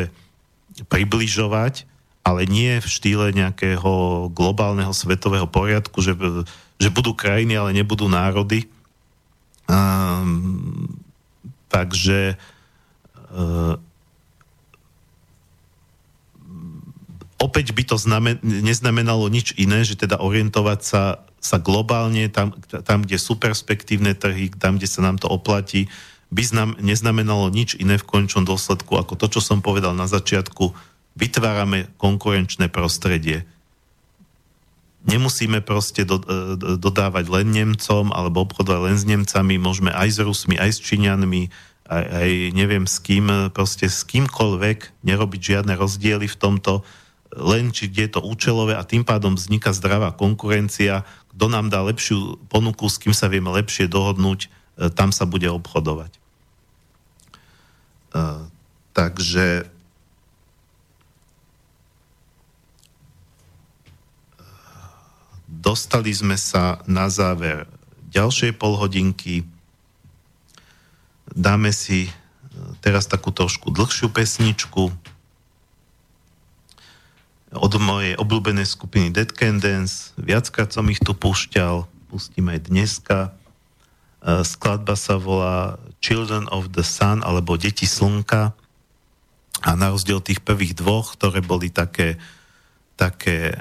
približovať, ale nie v štýle nejakého globálneho svetového poriadku, že, že budú krajiny, ale nebudú národy. Um, takže uh, opäť by to znamen, neznamenalo nič iné, že teda orientovať sa, sa globálne tam, tam, kde sú perspektívne trhy, tam, kde sa nám to oplatí, by znam, neznamenalo nič iné v končnom dôsledku ako to, čo som povedal na začiatku. Vytvárame konkurenčné prostredie nemusíme proste do, e, dodávať len Nemcom alebo obchodovať len s Nemcami, môžeme aj s Rusmi, aj s Číňanmi, aj, aj neviem s kým, proste s kýmkoľvek nerobiť žiadne rozdiely v tomto, len či je to účelové a tým pádom vzniká zdravá konkurencia, kto nám dá lepšiu ponuku, s kým sa vieme lepšie dohodnúť, e, tam sa bude obchodovať. Uh, takže dostali sme sa na záver ďalšej polhodinky. Dáme si e, teraz takú trošku dlhšiu pesničku od mojej obľúbenej skupiny Dead Can. Viackrát som ich tu púšťal, pustím aj dneska. E, skladba sa volá Children of the Sun alebo Deti slnka a na rozdiel tých prvých dvoch, ktoré boli také, také e,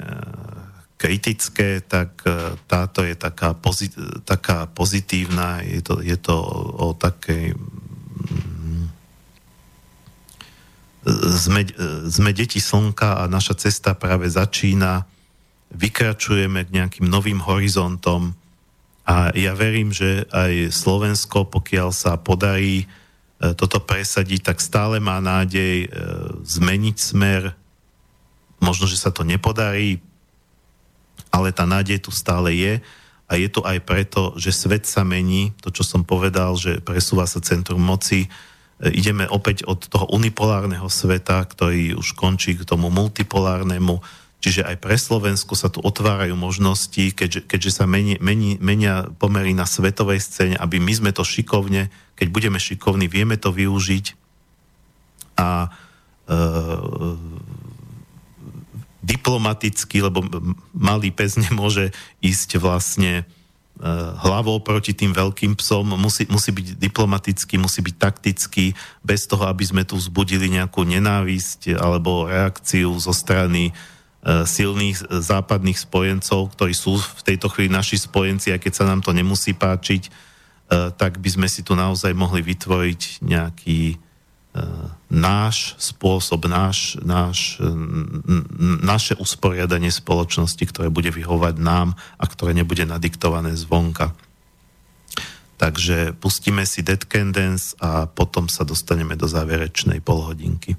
kritické, tak e, táto je taká, pozit, taká pozitívna, je to, je to o takej mm, sme, sme deti slnka a naša cesta práve začína, vykračujeme k nejakým novým horizontom. A ja verím, že aj Slovensko, pokiaľ sa podarí e, toto presadiť, tak stále má nádej e, zmeniť smer. Možno, že sa to nepodarí, ale tá nádej tu stále je. A je to aj preto, že svet sa mení, to čo som povedal, že presúva sa centrum moci, e, ideme opäť od toho unipolárneho sveta, ktorý už končí k tomu multipolárnemu, čiže aj pre Slovensko sa tu otvárajú možnosti, keďže, keďže sa meni, meni, menia pomery na svetovej scéne, aby my sme to šikovne, keď budeme šikovní, vieme to využiť. A e, diplomaticky, lebo malý pes nemôže ísť vlastne e, hlavou proti tým veľkým psom, musí, musí byť diplomatický, musí byť taktický, bez toho, aby sme tu vzbudili nejakú nenávisť alebo reakciu zo strany e, silných západných spojencov, ktorí sú v tejto chvíli naši spojenci, a keď sa nám to nemusí páčiť, tak by sme si tu naozaj mohli vytvoriť nejaký náš spôsob, náš, náš, naše usporiadanie spoločnosti, ktoré bude vyhovať nám a ktoré nebude nadiktované zvonka. Takže pustíme si Dead Can Dance a potom sa dostaneme do záverečnej polhodinky.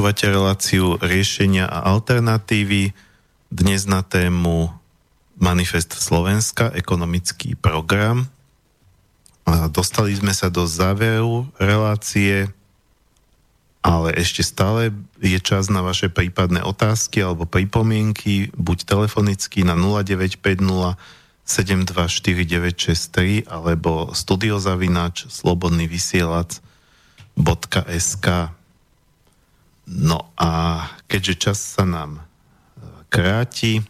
Počúvate reláciu riešenia a alternatívy. Dnes na tému Manifest Slovenska, ekonomický program. Dostali sme sa do záveru relácie, ale ešte stále je čas na vaše prípadné otázky alebo pripomienky, buď telefonicky na 0950 724963 alebo studiozavinač slobodný vysielač.sk No a keďže čas sa nám e, kráti, e,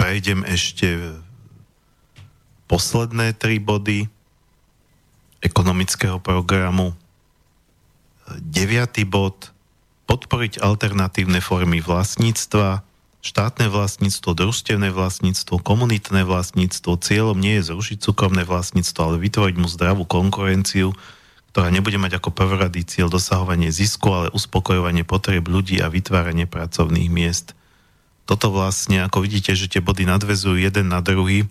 prejdem ešte posledné tri body ekonomického programu. Deviatý bod podporiť alternatívne formy vlastníctva, štátne vlastníctvo, družstevné vlastníctvo, komunitné vlastníctvo. Cieľom nie je zrušiť súkromné vlastníctvo, ale vytvoriť mu zdravú konkurenciu, ktorá nebude mať ako prvoradý cieľ dosahovanie zisku, ale uspokojovanie potreb ľudí a vytváranie pracovných miest. Toto vlastne, ako vidíte, že tie body nadvezujú jeden na druhý.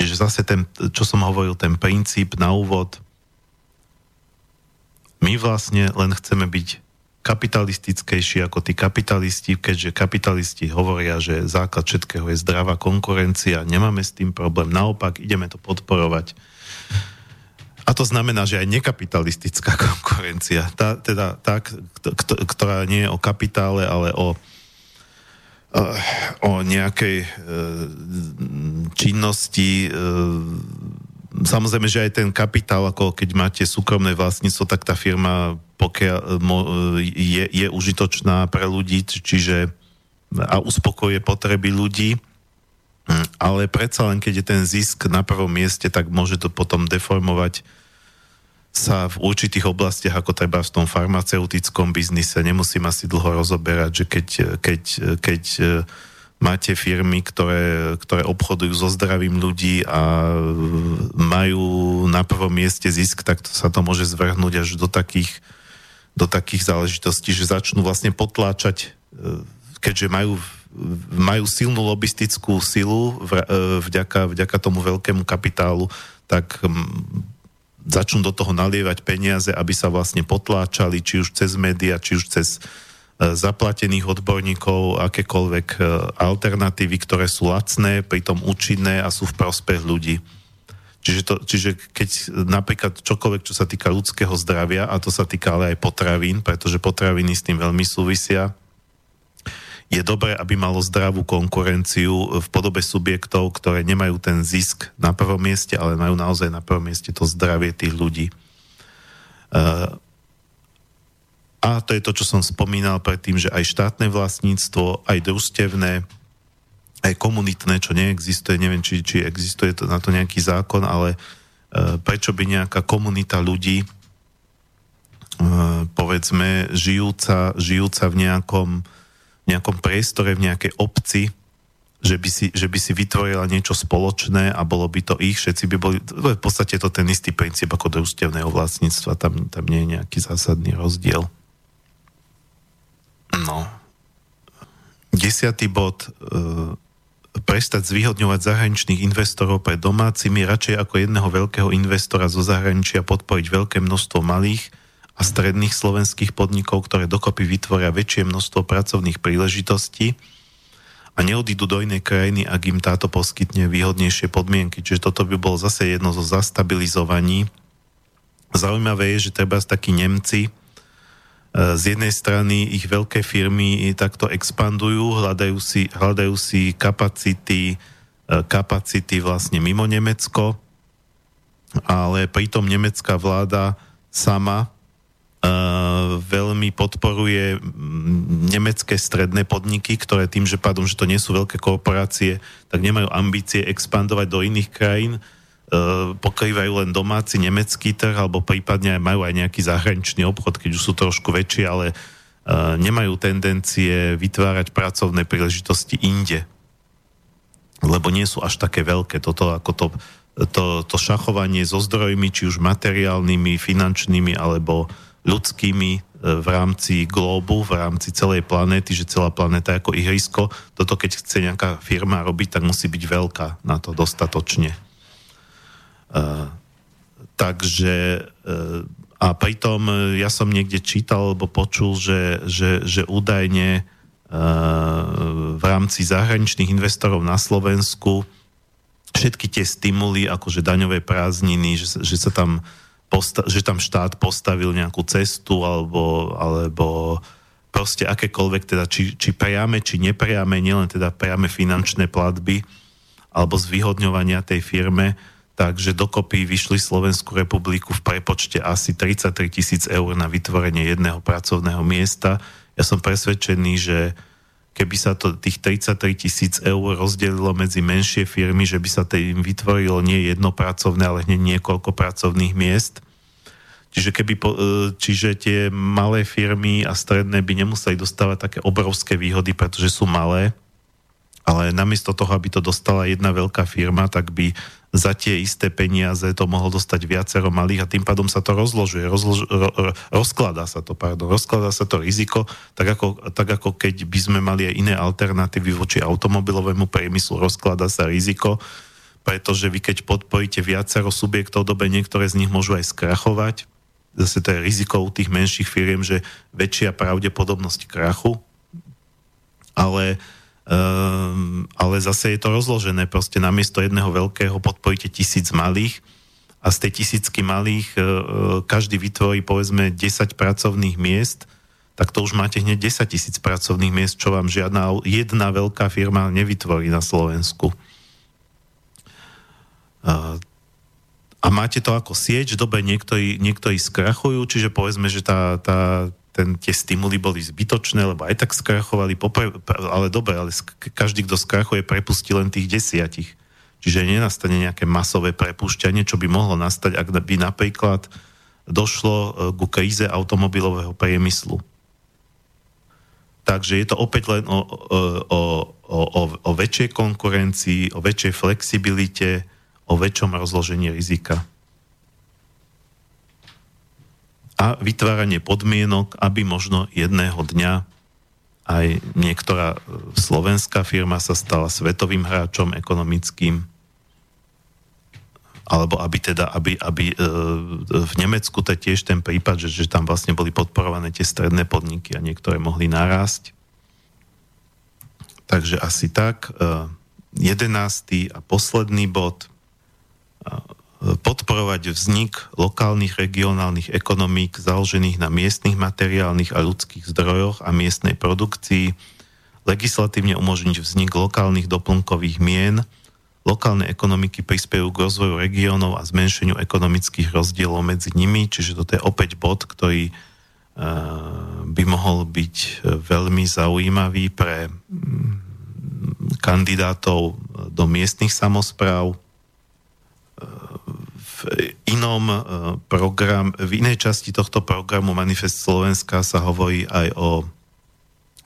Čiže zase ten, čo som hovoril, ten princíp na úvod. My vlastne len chceme byť kapitalistickejší ako tí kapitalisti, keďže kapitalisti hovoria, že základ všetkého je zdravá konkurencia, nemáme s tým problém, naopak ideme to podporovať a to znamená, že aj nekapitalistická konkurencia, tá, teda tá, ktorá nie je o kapitále, ale o, eh, o nejakej eh, činnosti. Eh, samozrejme, že aj ten kapitál, ako keď máte súkromné vlastníctvo, tak tá firma pokiaľ je, je užitočná pre ľudí, čiže a uspokojuje potreby ľudí ale predsa len, keď je ten zisk na prvom mieste, tak môže to potom deformovať sa v určitých oblastiach, ako treba v tom farmaceutickom biznise. Nemusím asi dlho rozoberať, že keď, keď, keď e, máte firmy, ktoré, ktoré obchodujú so zdravím ľudí a majú na prvom mieste zisk, tak to sa to môže zvrhnúť až do takých, do takých záležitostí, že začnú vlastne potláčať, e, keďže majú majú silnú lobistickú silu e, vďaka, vďaka tomu veľkému kapitálu, tak začnú do toho nalievať peniaze, aby sa vlastne potláčali, či už cez média, či už cez e, zaplatených odborníkov, akékoľvek e, alternatívy, ktoré sú lacné, pritom účinné a sú v prospech ľudí. Čiže, to, čiže keď napríklad čokoľvek, čo sa týka ľudského zdravia, a to sa týka ale aj potravín, pretože potraviny s tým veľmi súvisia, je dobré, aby malo zdravú konkurenciu v podobe subjektov, ktoré nemajú ten zisk na prvom mieste, ale majú naozaj na prvom mieste to zdravie tých ľudí. Uh, a to je to, čo som spomínal predtým, že aj štátne vlastníctvo, aj družstevné, aj komunitné, čo neexistuje, neviem, či, či existuje to, na to nejaký zákon, ale uh, prečo by nejaká komunita ľudí, uh, povedzme, žijúca, žijúca v nejakom nejakom priestore, v nejakej obci, že by, si, že by si vytvorila niečo spoločné a bolo by to ich, všetci by boli, v podstate to ten istý princíp ako družstevného vlastníctva, tam, tam nie je nejaký zásadný rozdiel. No. Desiatý bod, e, prestať zvýhodňovať zahraničných investorov pre domácimi, radšej ako jedného veľkého investora zo zahraničia podporiť veľké množstvo malých, a stredných slovenských podnikov, ktoré dokopy vytvoria väčšie množstvo pracovných príležitostí a neodídu do inej krajiny, ak im táto poskytne výhodnejšie podmienky. Čiže toto by bolo zase jedno zo zastabilizovaní. Zaujímavé je, že treba takí Nemci, e, z jednej strany ich veľké firmy takto expandujú, hľadajú si, hľadajú si kapacity, e, kapacity vlastne mimo Nemecko, ale pritom nemecká vláda sama veľmi podporuje nemecké stredné podniky, ktoré tým, že pádom, že to nie sú veľké korporácie, tak nemajú ambície expandovať do iných krajín, pokrývajú len domáci nemecký trh, alebo prípadne aj majú aj nejaký zahraničný obchod, keď už sú trošku väčšie, ale nemajú tendencie vytvárať pracovné príležitosti inde. Lebo nie sú až také veľké. Toto ako to, to, to šachovanie so zdrojmi, či už materiálnymi, finančnými, alebo ľudskými e, v rámci glóbu, v rámci celej planéty, že celá planéta ako ihrisko. Toto keď chce nejaká firma robiť, tak musí byť veľká na to dostatočne. Uh, takže uh, A pritom ja som niekde čítal alebo počul, že, že, že údajne v rámci zahraničných investorov na Slovensku všetky tie stimuly, akože daňové prázdniny, že, že sa tam posta- že tam štát postavil nejakú cestu alebo, alebo proste akékoľvek, teda či, či priame, či nepriame, nielen teda priame finančné platby alebo zvýhodňovania tej firme, takže dokopy vyšli Slovenskú republiku v prepočte asi 33 tisíc eur na vytvorenie jedného pracovného miesta. Ja som presvedčený, že keby sa to tých 33 tisíc eur rozdelilo medzi menšie firmy, že by sa tým vytvorilo nie jedno pracovné, ale hneď niekoľko pracovných miest. Čiže, keby, e, čiže tie malé firmy a stredné by nemuseli dostávať také obrovské výhody, pretože sú malé, ale namiesto toho, aby to dostala jedna veľká firma, tak by za tie isté peniaze to mohol dostať viacero malých a tým pádom sa to rozložuje, rozlož, ro, ro, rozkladá sa to, pardon, rozkladá sa to riziko, tak ako, tak ako keď by sme mali aj iné alternatívy voči automobilovému priemyslu, rozkladá sa riziko, pretože vy keď podporíte viacero subjektov dobe, niektoré z nich môžu aj skrachovať, zase to je riziko u tých menších firiem, že väčšia pravdepodobnosť krachu, ale Um, ale zase je to rozložené, proste namiesto jedného veľkého podporíte tisíc malých a z tej tisícky malých uh, každý vytvorí povedzme 10 pracovných miest, tak to už máte hneď 10 tisíc pracovných miest, čo vám žiadna jedna veľká firma nevytvorí na Slovensku. Uh, a máte to ako sieť, v dobe niektorí, niektorí skrachujú, čiže povedzme, že tá, tá, ten, tie stimuly boli zbytočné, lebo aj tak skrachovali, popre, ale dobre, ale každý, kto skrachuje, prepustí len tých desiatich. Čiže nenastane nejaké masové prepušťanie, čo by mohlo nastať, ak by napríklad došlo e, ku kríze automobilového priemyslu. Takže je to opäť len o, o, o, o, o väčšej konkurencii, o väčšej flexibilite, o väčšom rozložení rizika a vytváranie podmienok, aby možno jedného dňa aj niektorá e, slovenská firma sa stala svetovým hráčom ekonomickým, alebo aby teda, aby, aby e, v Nemecku to je tiež ten prípad, že, že tam vlastne boli podporované tie stredné podniky a niektoré mohli narásť. Takže asi tak. E, jedenáctý a posledný bod podporovať vznik lokálnych regionálnych ekonomík založených na miestnych materiálnych a ľudských zdrojoch a miestnej produkcii, legislatívne umožniť vznik lokálnych doplnkových mien, lokálne ekonomiky prispiejú k rozvoju regiónov a zmenšeniu ekonomických rozdielov medzi nimi, čiže toto je opäť bod, ktorý uh, by mohol byť veľmi zaujímavý pre kandidátov do miestnych samozpráv, v inom e, program, v inej časti tohto programu Manifest Slovenska sa hovorí aj o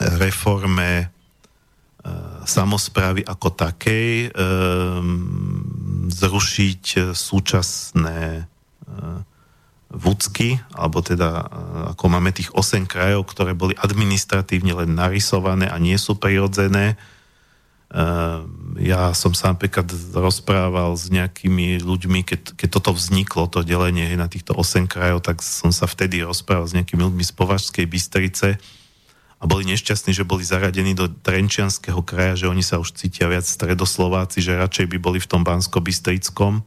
reforme e, samozprávy ako takej, e, zrušiť súčasné vúcky, alebo teda ako máme tých 8 krajov, ktoré boli administratívne len narysované a nie sú prirodzené, ja som sa napríklad rozprával s nejakými ľuďmi, keď, keď toto vzniklo, to delenie na týchto 8 krajov, tak som sa vtedy rozprával s nejakými ľuďmi z Považskej Bystrice a boli nešťastní, že boli zaradení do Trenčianského kraja, že oni sa už cítia viac stredoslováci, že radšej by boli v tom Bansko-Bystrickom.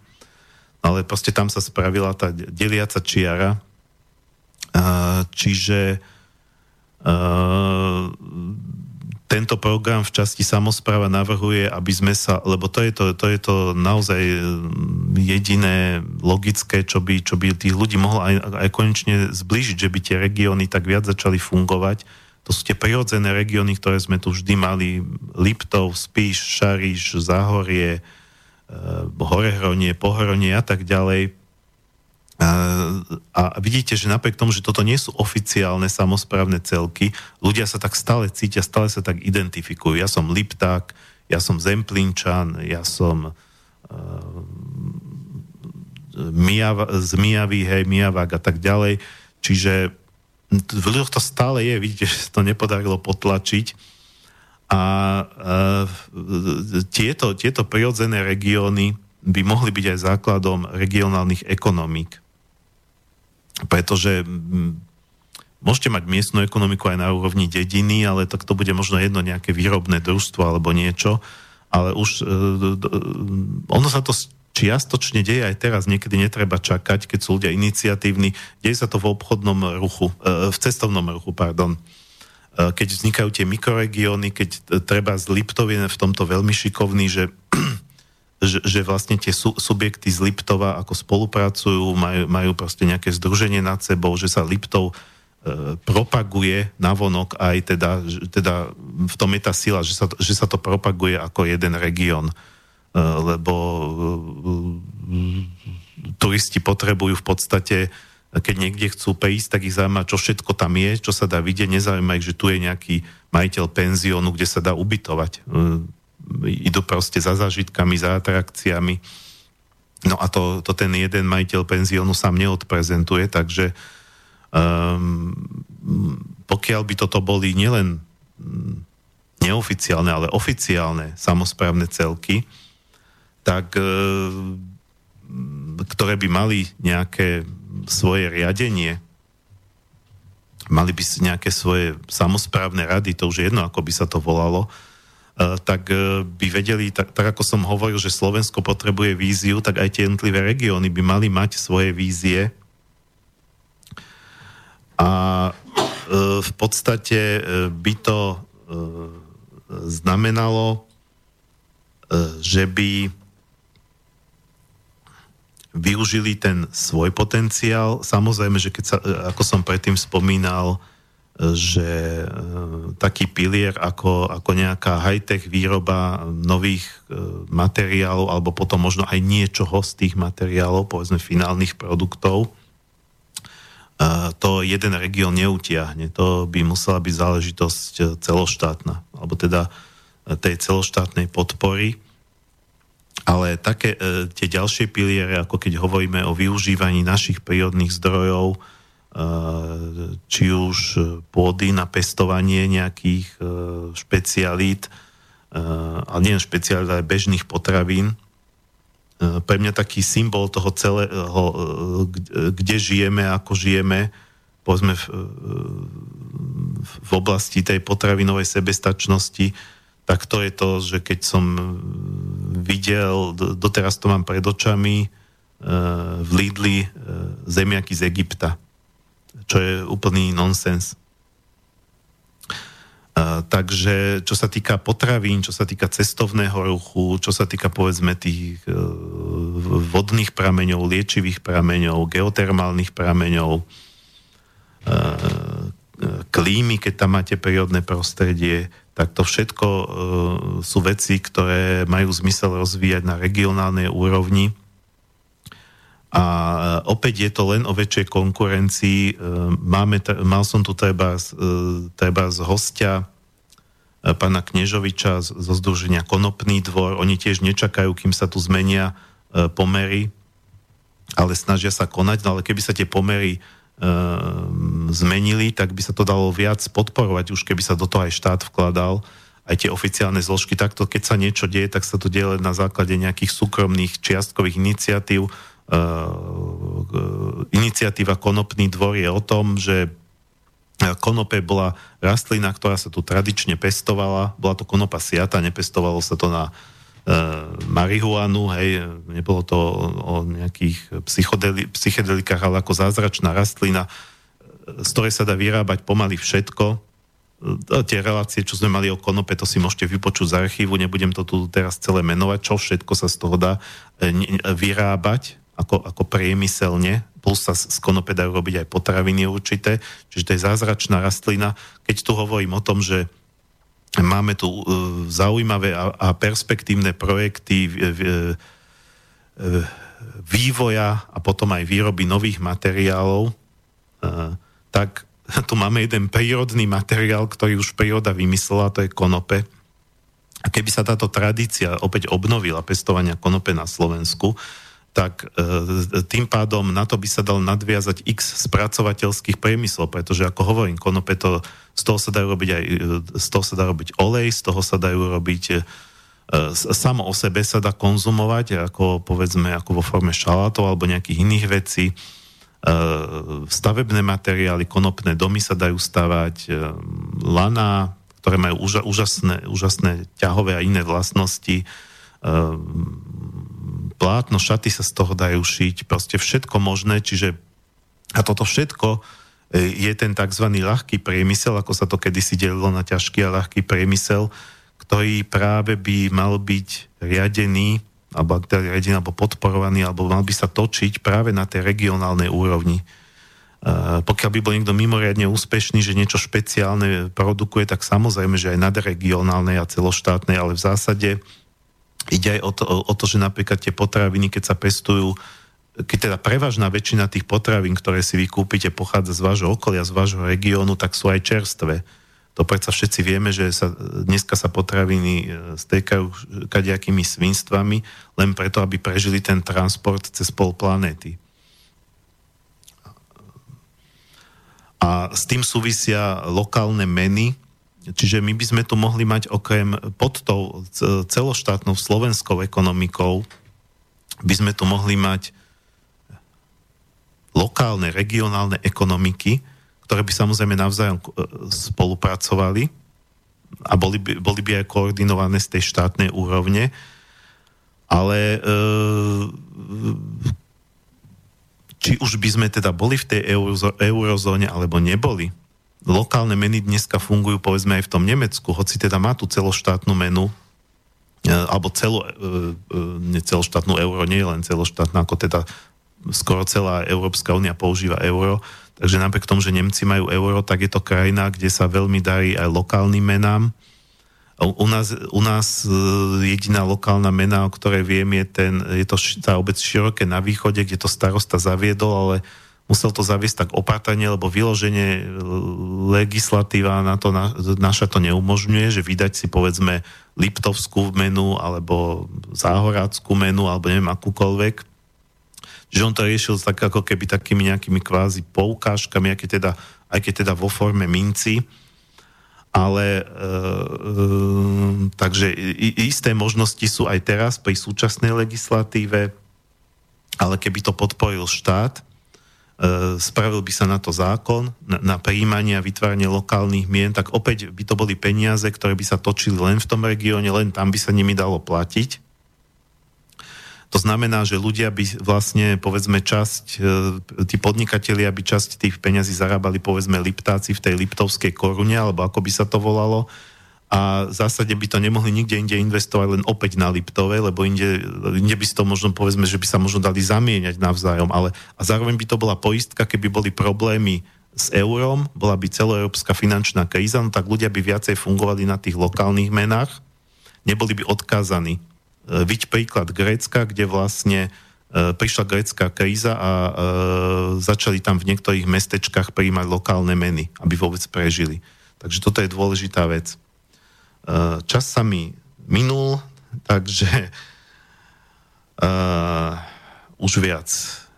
Ale proste tam sa spravila tá deliaca čiara, čiže tento program v časti samozpráva navrhuje, aby sme sa, lebo to je to, to, je to naozaj mm, jediné logické, čo by, čo by tých ľudí mohlo aj, aj konečne zblížiť, že by tie regióny tak viac začali fungovať. To sú tie prirodzené regióny, ktoré sme tu vždy mali. Liptov, Spíš, Šariš, Záhorie, e, Horehronie, Pohronie a tak ďalej a vidíte, že napriek tomu, že toto nie sú oficiálne samozprávne celky, ľudia sa tak stále cítia, stále sa tak identifikujú. Ja som Lipták, ja som Zemplínčan, ja som Mijav, z Mijavy, hej, Mijavák a tak ďalej. Čiže v ľuďoch to stále je, vidíte, že to nepodarilo potlačiť. A uh, tieto, tieto prirodzené regióny by mohli byť aj základom regionálnych ekonomík pretože mm, môžete mať miestnu ekonomiku aj na úrovni dediny, ale tak to bude možno jedno nejaké výrobné družstvo alebo niečo, ale už e, ono sa to čiastočne deje aj teraz, niekedy netreba čakať, keď sú ľudia iniciatívni, deje sa to v obchodnom ruchu, v cestovnom ruchu, pardon. Keď vznikajú tie mikroregióny, keď treba z Liptov je v tomto veľmi šikovný, že že, že vlastne tie su, subjekty z Liptova ako spolupracujú, majú, majú proste nejaké združenie nad sebou, že sa Liptov e, propaguje navonok aj teda, teda v tom je tá sila, že sa, že sa to propaguje ako jeden región, e, lebo e, turisti potrebujú v podstate keď niekde chcú prísť, tak ich zaujíma, čo všetko tam je, čo sa dá vidieť, nezaujíma ich, že tu je nejaký majiteľ penziónu, kde sa dá ubytovať. E, idú proste za zážitkami, za atrakciami. No a to, to ten jeden majiteľ penziónu sám neodprezentuje, takže um, pokiaľ by toto boli nielen neoficiálne, ale oficiálne samozprávne celky, tak um, ktoré by mali nejaké svoje riadenie, mali by nejaké svoje samozprávne rady, to už je jedno, ako by sa to volalo, E, tak e, by vedeli, tak, tak ako som hovoril, že Slovensko potrebuje víziu, tak aj tie jednotlivé regióny by mali mať svoje vízie. A e, v podstate by to znamenalo, že by využili ten svoj potenciál. Samozrejme, že keď sa, ako som predtým spomínal, že e, taký pilier ako, ako nejaká high-tech výroba nových e, materiálov alebo potom možno aj niečoho z tých materiálov, povedzme finálnych produktov, e, to jeden región neutiahne. To by musela byť záležitosť celoštátna, alebo teda tej celoštátnej podpory. Ale také tie ďalšie piliere, ako keď hovoríme o využívaní našich prírodných zdrojov, či už pôdy na pestovanie nejakých e, špecialít, ale nie špecialít, ale bežných potravín. Pre mňa taký symbol toho celého, kde žijeme, ako žijeme, povedzme v, v oblasti tej potravinovej sebestačnosti, tak to je to, že keď som videl, doteraz to mám pred očami, v Lidli zemiaky z Egypta čo je úplný nonsens. Takže čo sa týka potravín, čo sa týka cestovného ruchu, čo sa týka povedzme tých uh, vodných prameňov, liečivých prameňov, geotermálnych prameňov, uh, klímy, keď tam máte prírodné prostredie, tak to všetko sú veci, ktoré majú zmysel rozvíjať na regionálnej úrovni a e, opäť je to len o väčšej konkurencii. E, máme, mal som tu treba, e, treba z hostia pána Knežoviča zo Združenia Konopný dvor. Oni tiež nečakajú, kým sa tu zmenia pomery, ale snažia sa konať. No ale keby sa tie pomery zmenili, tak by sa to dalo viac podporovať, už keby sa do toho aj štát vkladal aj tie oficiálne zložky. Takto, keď sa niečo deje, tak sa to deje na základe nejakých súkromných čiastkových iniciatív, iniciatíva Konopný dvor je o tom, že konope bola rastlina, ktorá sa tu tradične pestovala. Bola to konopa siata, nepestovalo sa to na e, marihuanu, hej, nebolo to o, o nejakých psychedelikách, ale ako zázračná rastlina, z ktorej sa dá vyrábať pomaly všetko. Tie relácie, čo sme mali o konope, to si môžete vypočuť z archívu, nebudem to tu teraz celé menovať, čo všetko sa z toho dá vyrábať, ako, ako priemyselne, plus sa z konope dajú robiť aj potraviny určité, čiže to je zázračná rastlina. Keď tu hovorím o tom, že máme tu uh, zaujímavé a, a perspektívne projekty v, v, v, vývoja a potom aj výroby nových materiálov, uh, tak tu máme jeden prírodný materiál, ktorý už príroda vymyslela, to je konope. A keby sa táto tradícia opäť obnovila pestovania konope na Slovensku, tak e, tým pádom na to by sa dal nadviazať x spracovateľských priemyslov, pretože ako hovorím, konope to, z toho sa dajú robiť aj, z toho sa dá robiť olej, z toho sa dajú robiť e, samo o sebe sa dá konzumovať, ako povedzme, ako vo forme šalátov alebo nejakých iných vecí. stavebné materiály, konopné domy sa dajú stavať, e, lana, ktoré majú úža, úžasné, úžasné ťahové a iné vlastnosti, e, plátno, šaty sa z toho dajú šiť, proste všetko možné, čiže a toto všetko je ten tzv. ľahký priemysel, ako sa to kedysi delilo na ťažký a ľahký priemysel, ktorý práve by mal byť riadený alebo riadený, alebo podporovaný, alebo mal by sa točiť práve na tej regionálnej úrovni. Uh, pokiaľ by bol niekto mimoriadne úspešný, že niečo špeciálne produkuje, tak samozrejme, že aj nadregionálnej a celoštátnej, ale v zásade ide aj o to, o to, že napríklad tie potraviny, keď sa pestujú, keď teda prevažná väčšina tých potravín, ktoré si vykúpite, pochádza z vášho okolia, z vášho regiónu, tak sú aj čerstvé. To predsa všetci vieme, že sa, dneska sa potraviny e, stekajú kadejakými svinstvami, len preto, aby prežili ten transport cez pol planéty. A s tým súvisia lokálne meny, čiže my by sme tu mohli mať okrem pod tou celoštátnou slovenskou ekonomikou, by sme tu mohli mať lokálne, regionálne ekonomiky, ktoré by samozrejme navzájom e, spolupracovali a boli by, boli by aj koordinované z tej štátnej úrovne, ale e, či už by sme teda boli v tej eurozóne alebo neboli, lokálne meny dneska fungujú povedzme aj v tom Nemecku, hoci teda má tú celoštátnu menu, e, alebo celo, ne celoštátnu euro, nie len celoštátna, ako teda skoro celá Európska únia používa euro, Takže napriek tomu, že Nemci majú euro, tak je to krajina, kde sa veľmi darí aj lokálnym menám. U nás, u nás e, jediná lokálna mena, o ktorej viem, je, ten, je to tá obec široké na východe, kde to starosta zaviedol, ale musel to zaviesť tak opatrne, lebo vyloženie e, legislatíva na to na, naša to neumožňuje, že vydať si povedzme Liptovskú menu alebo Záhoráckú menu alebo neviem akúkoľvek. Že on to riešil tak ako keby takými nejakými kvázi poukážkami, aj keď teda, aj keď teda vo forme minci, ale e, e, takže isté možnosti sú aj teraz pri súčasnej legislatíve, ale keby to podporil štát, spravil by sa na to zákon, na, na príjmanie a vytváranie lokálnych mien, tak opäť by to boli peniaze, ktoré by sa točili len v tom regióne, len tam by sa nimi dalo platiť. To znamená, že ľudia by vlastne, povedzme, časť, e, tí podnikatelia by časť tých peňazí zarábali, povedzme, Liptáci v tej Liptovskej korune, alebo ako by sa to volalo, a v zásade by to nemohli nikde inde investovať len opäť na Liptove, lebo inde, inde by si to možno povedzme, že by sa možno dali zamieňať navzájom, ale a zároveň by to bola poistka, keby boli problémy s eurom, bola by celoeurópska finančná kríza, no tak ľudia by viacej fungovali na tých lokálnych menách, neboli by odkázaní Viď príklad Grécka, kde vlastne e, prišla grécka kríza a e, začali tam v niektorých mestečkách prijímať lokálne meny, aby vôbec prežili. Takže toto je dôležitá vec. E, čas sa mi minul, takže uh, už viac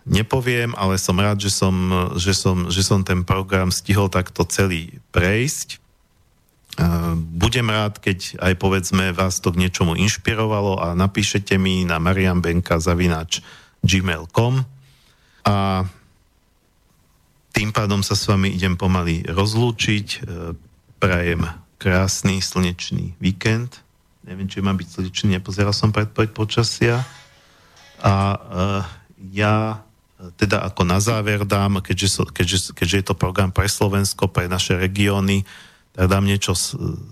nepoviem, ale som rád, že som, že som, že som ten program stihol takto celý prejsť. Budem rád, keď aj povedzme vás to k niečomu inšpirovalo a napíšete mi na mariambenka zavinač gmail.com a tým pádom sa s vami idem pomaly rozlúčiť. Prajem krásny slnečný víkend. Neviem, či má byť slnečný, nepozeral som predpoveď počasia. A uh, ja teda ako na záver dám, keďže, keďže, keďže je to program pre Slovensko, pre naše regióny, tak dám niečo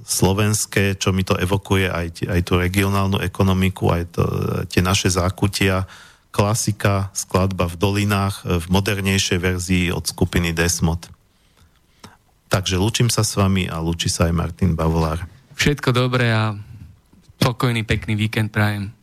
slovenské, čo mi to evokuje aj, aj tú regionálnu ekonomiku, aj to, tie naše zákutia. Klasika, skladba v dolinách v modernejšej verzii od skupiny Desmod. Takže lúčim sa s vami a lúči sa aj Martin Bavolár. Všetko dobré a pokojný, pekný víkend prajem.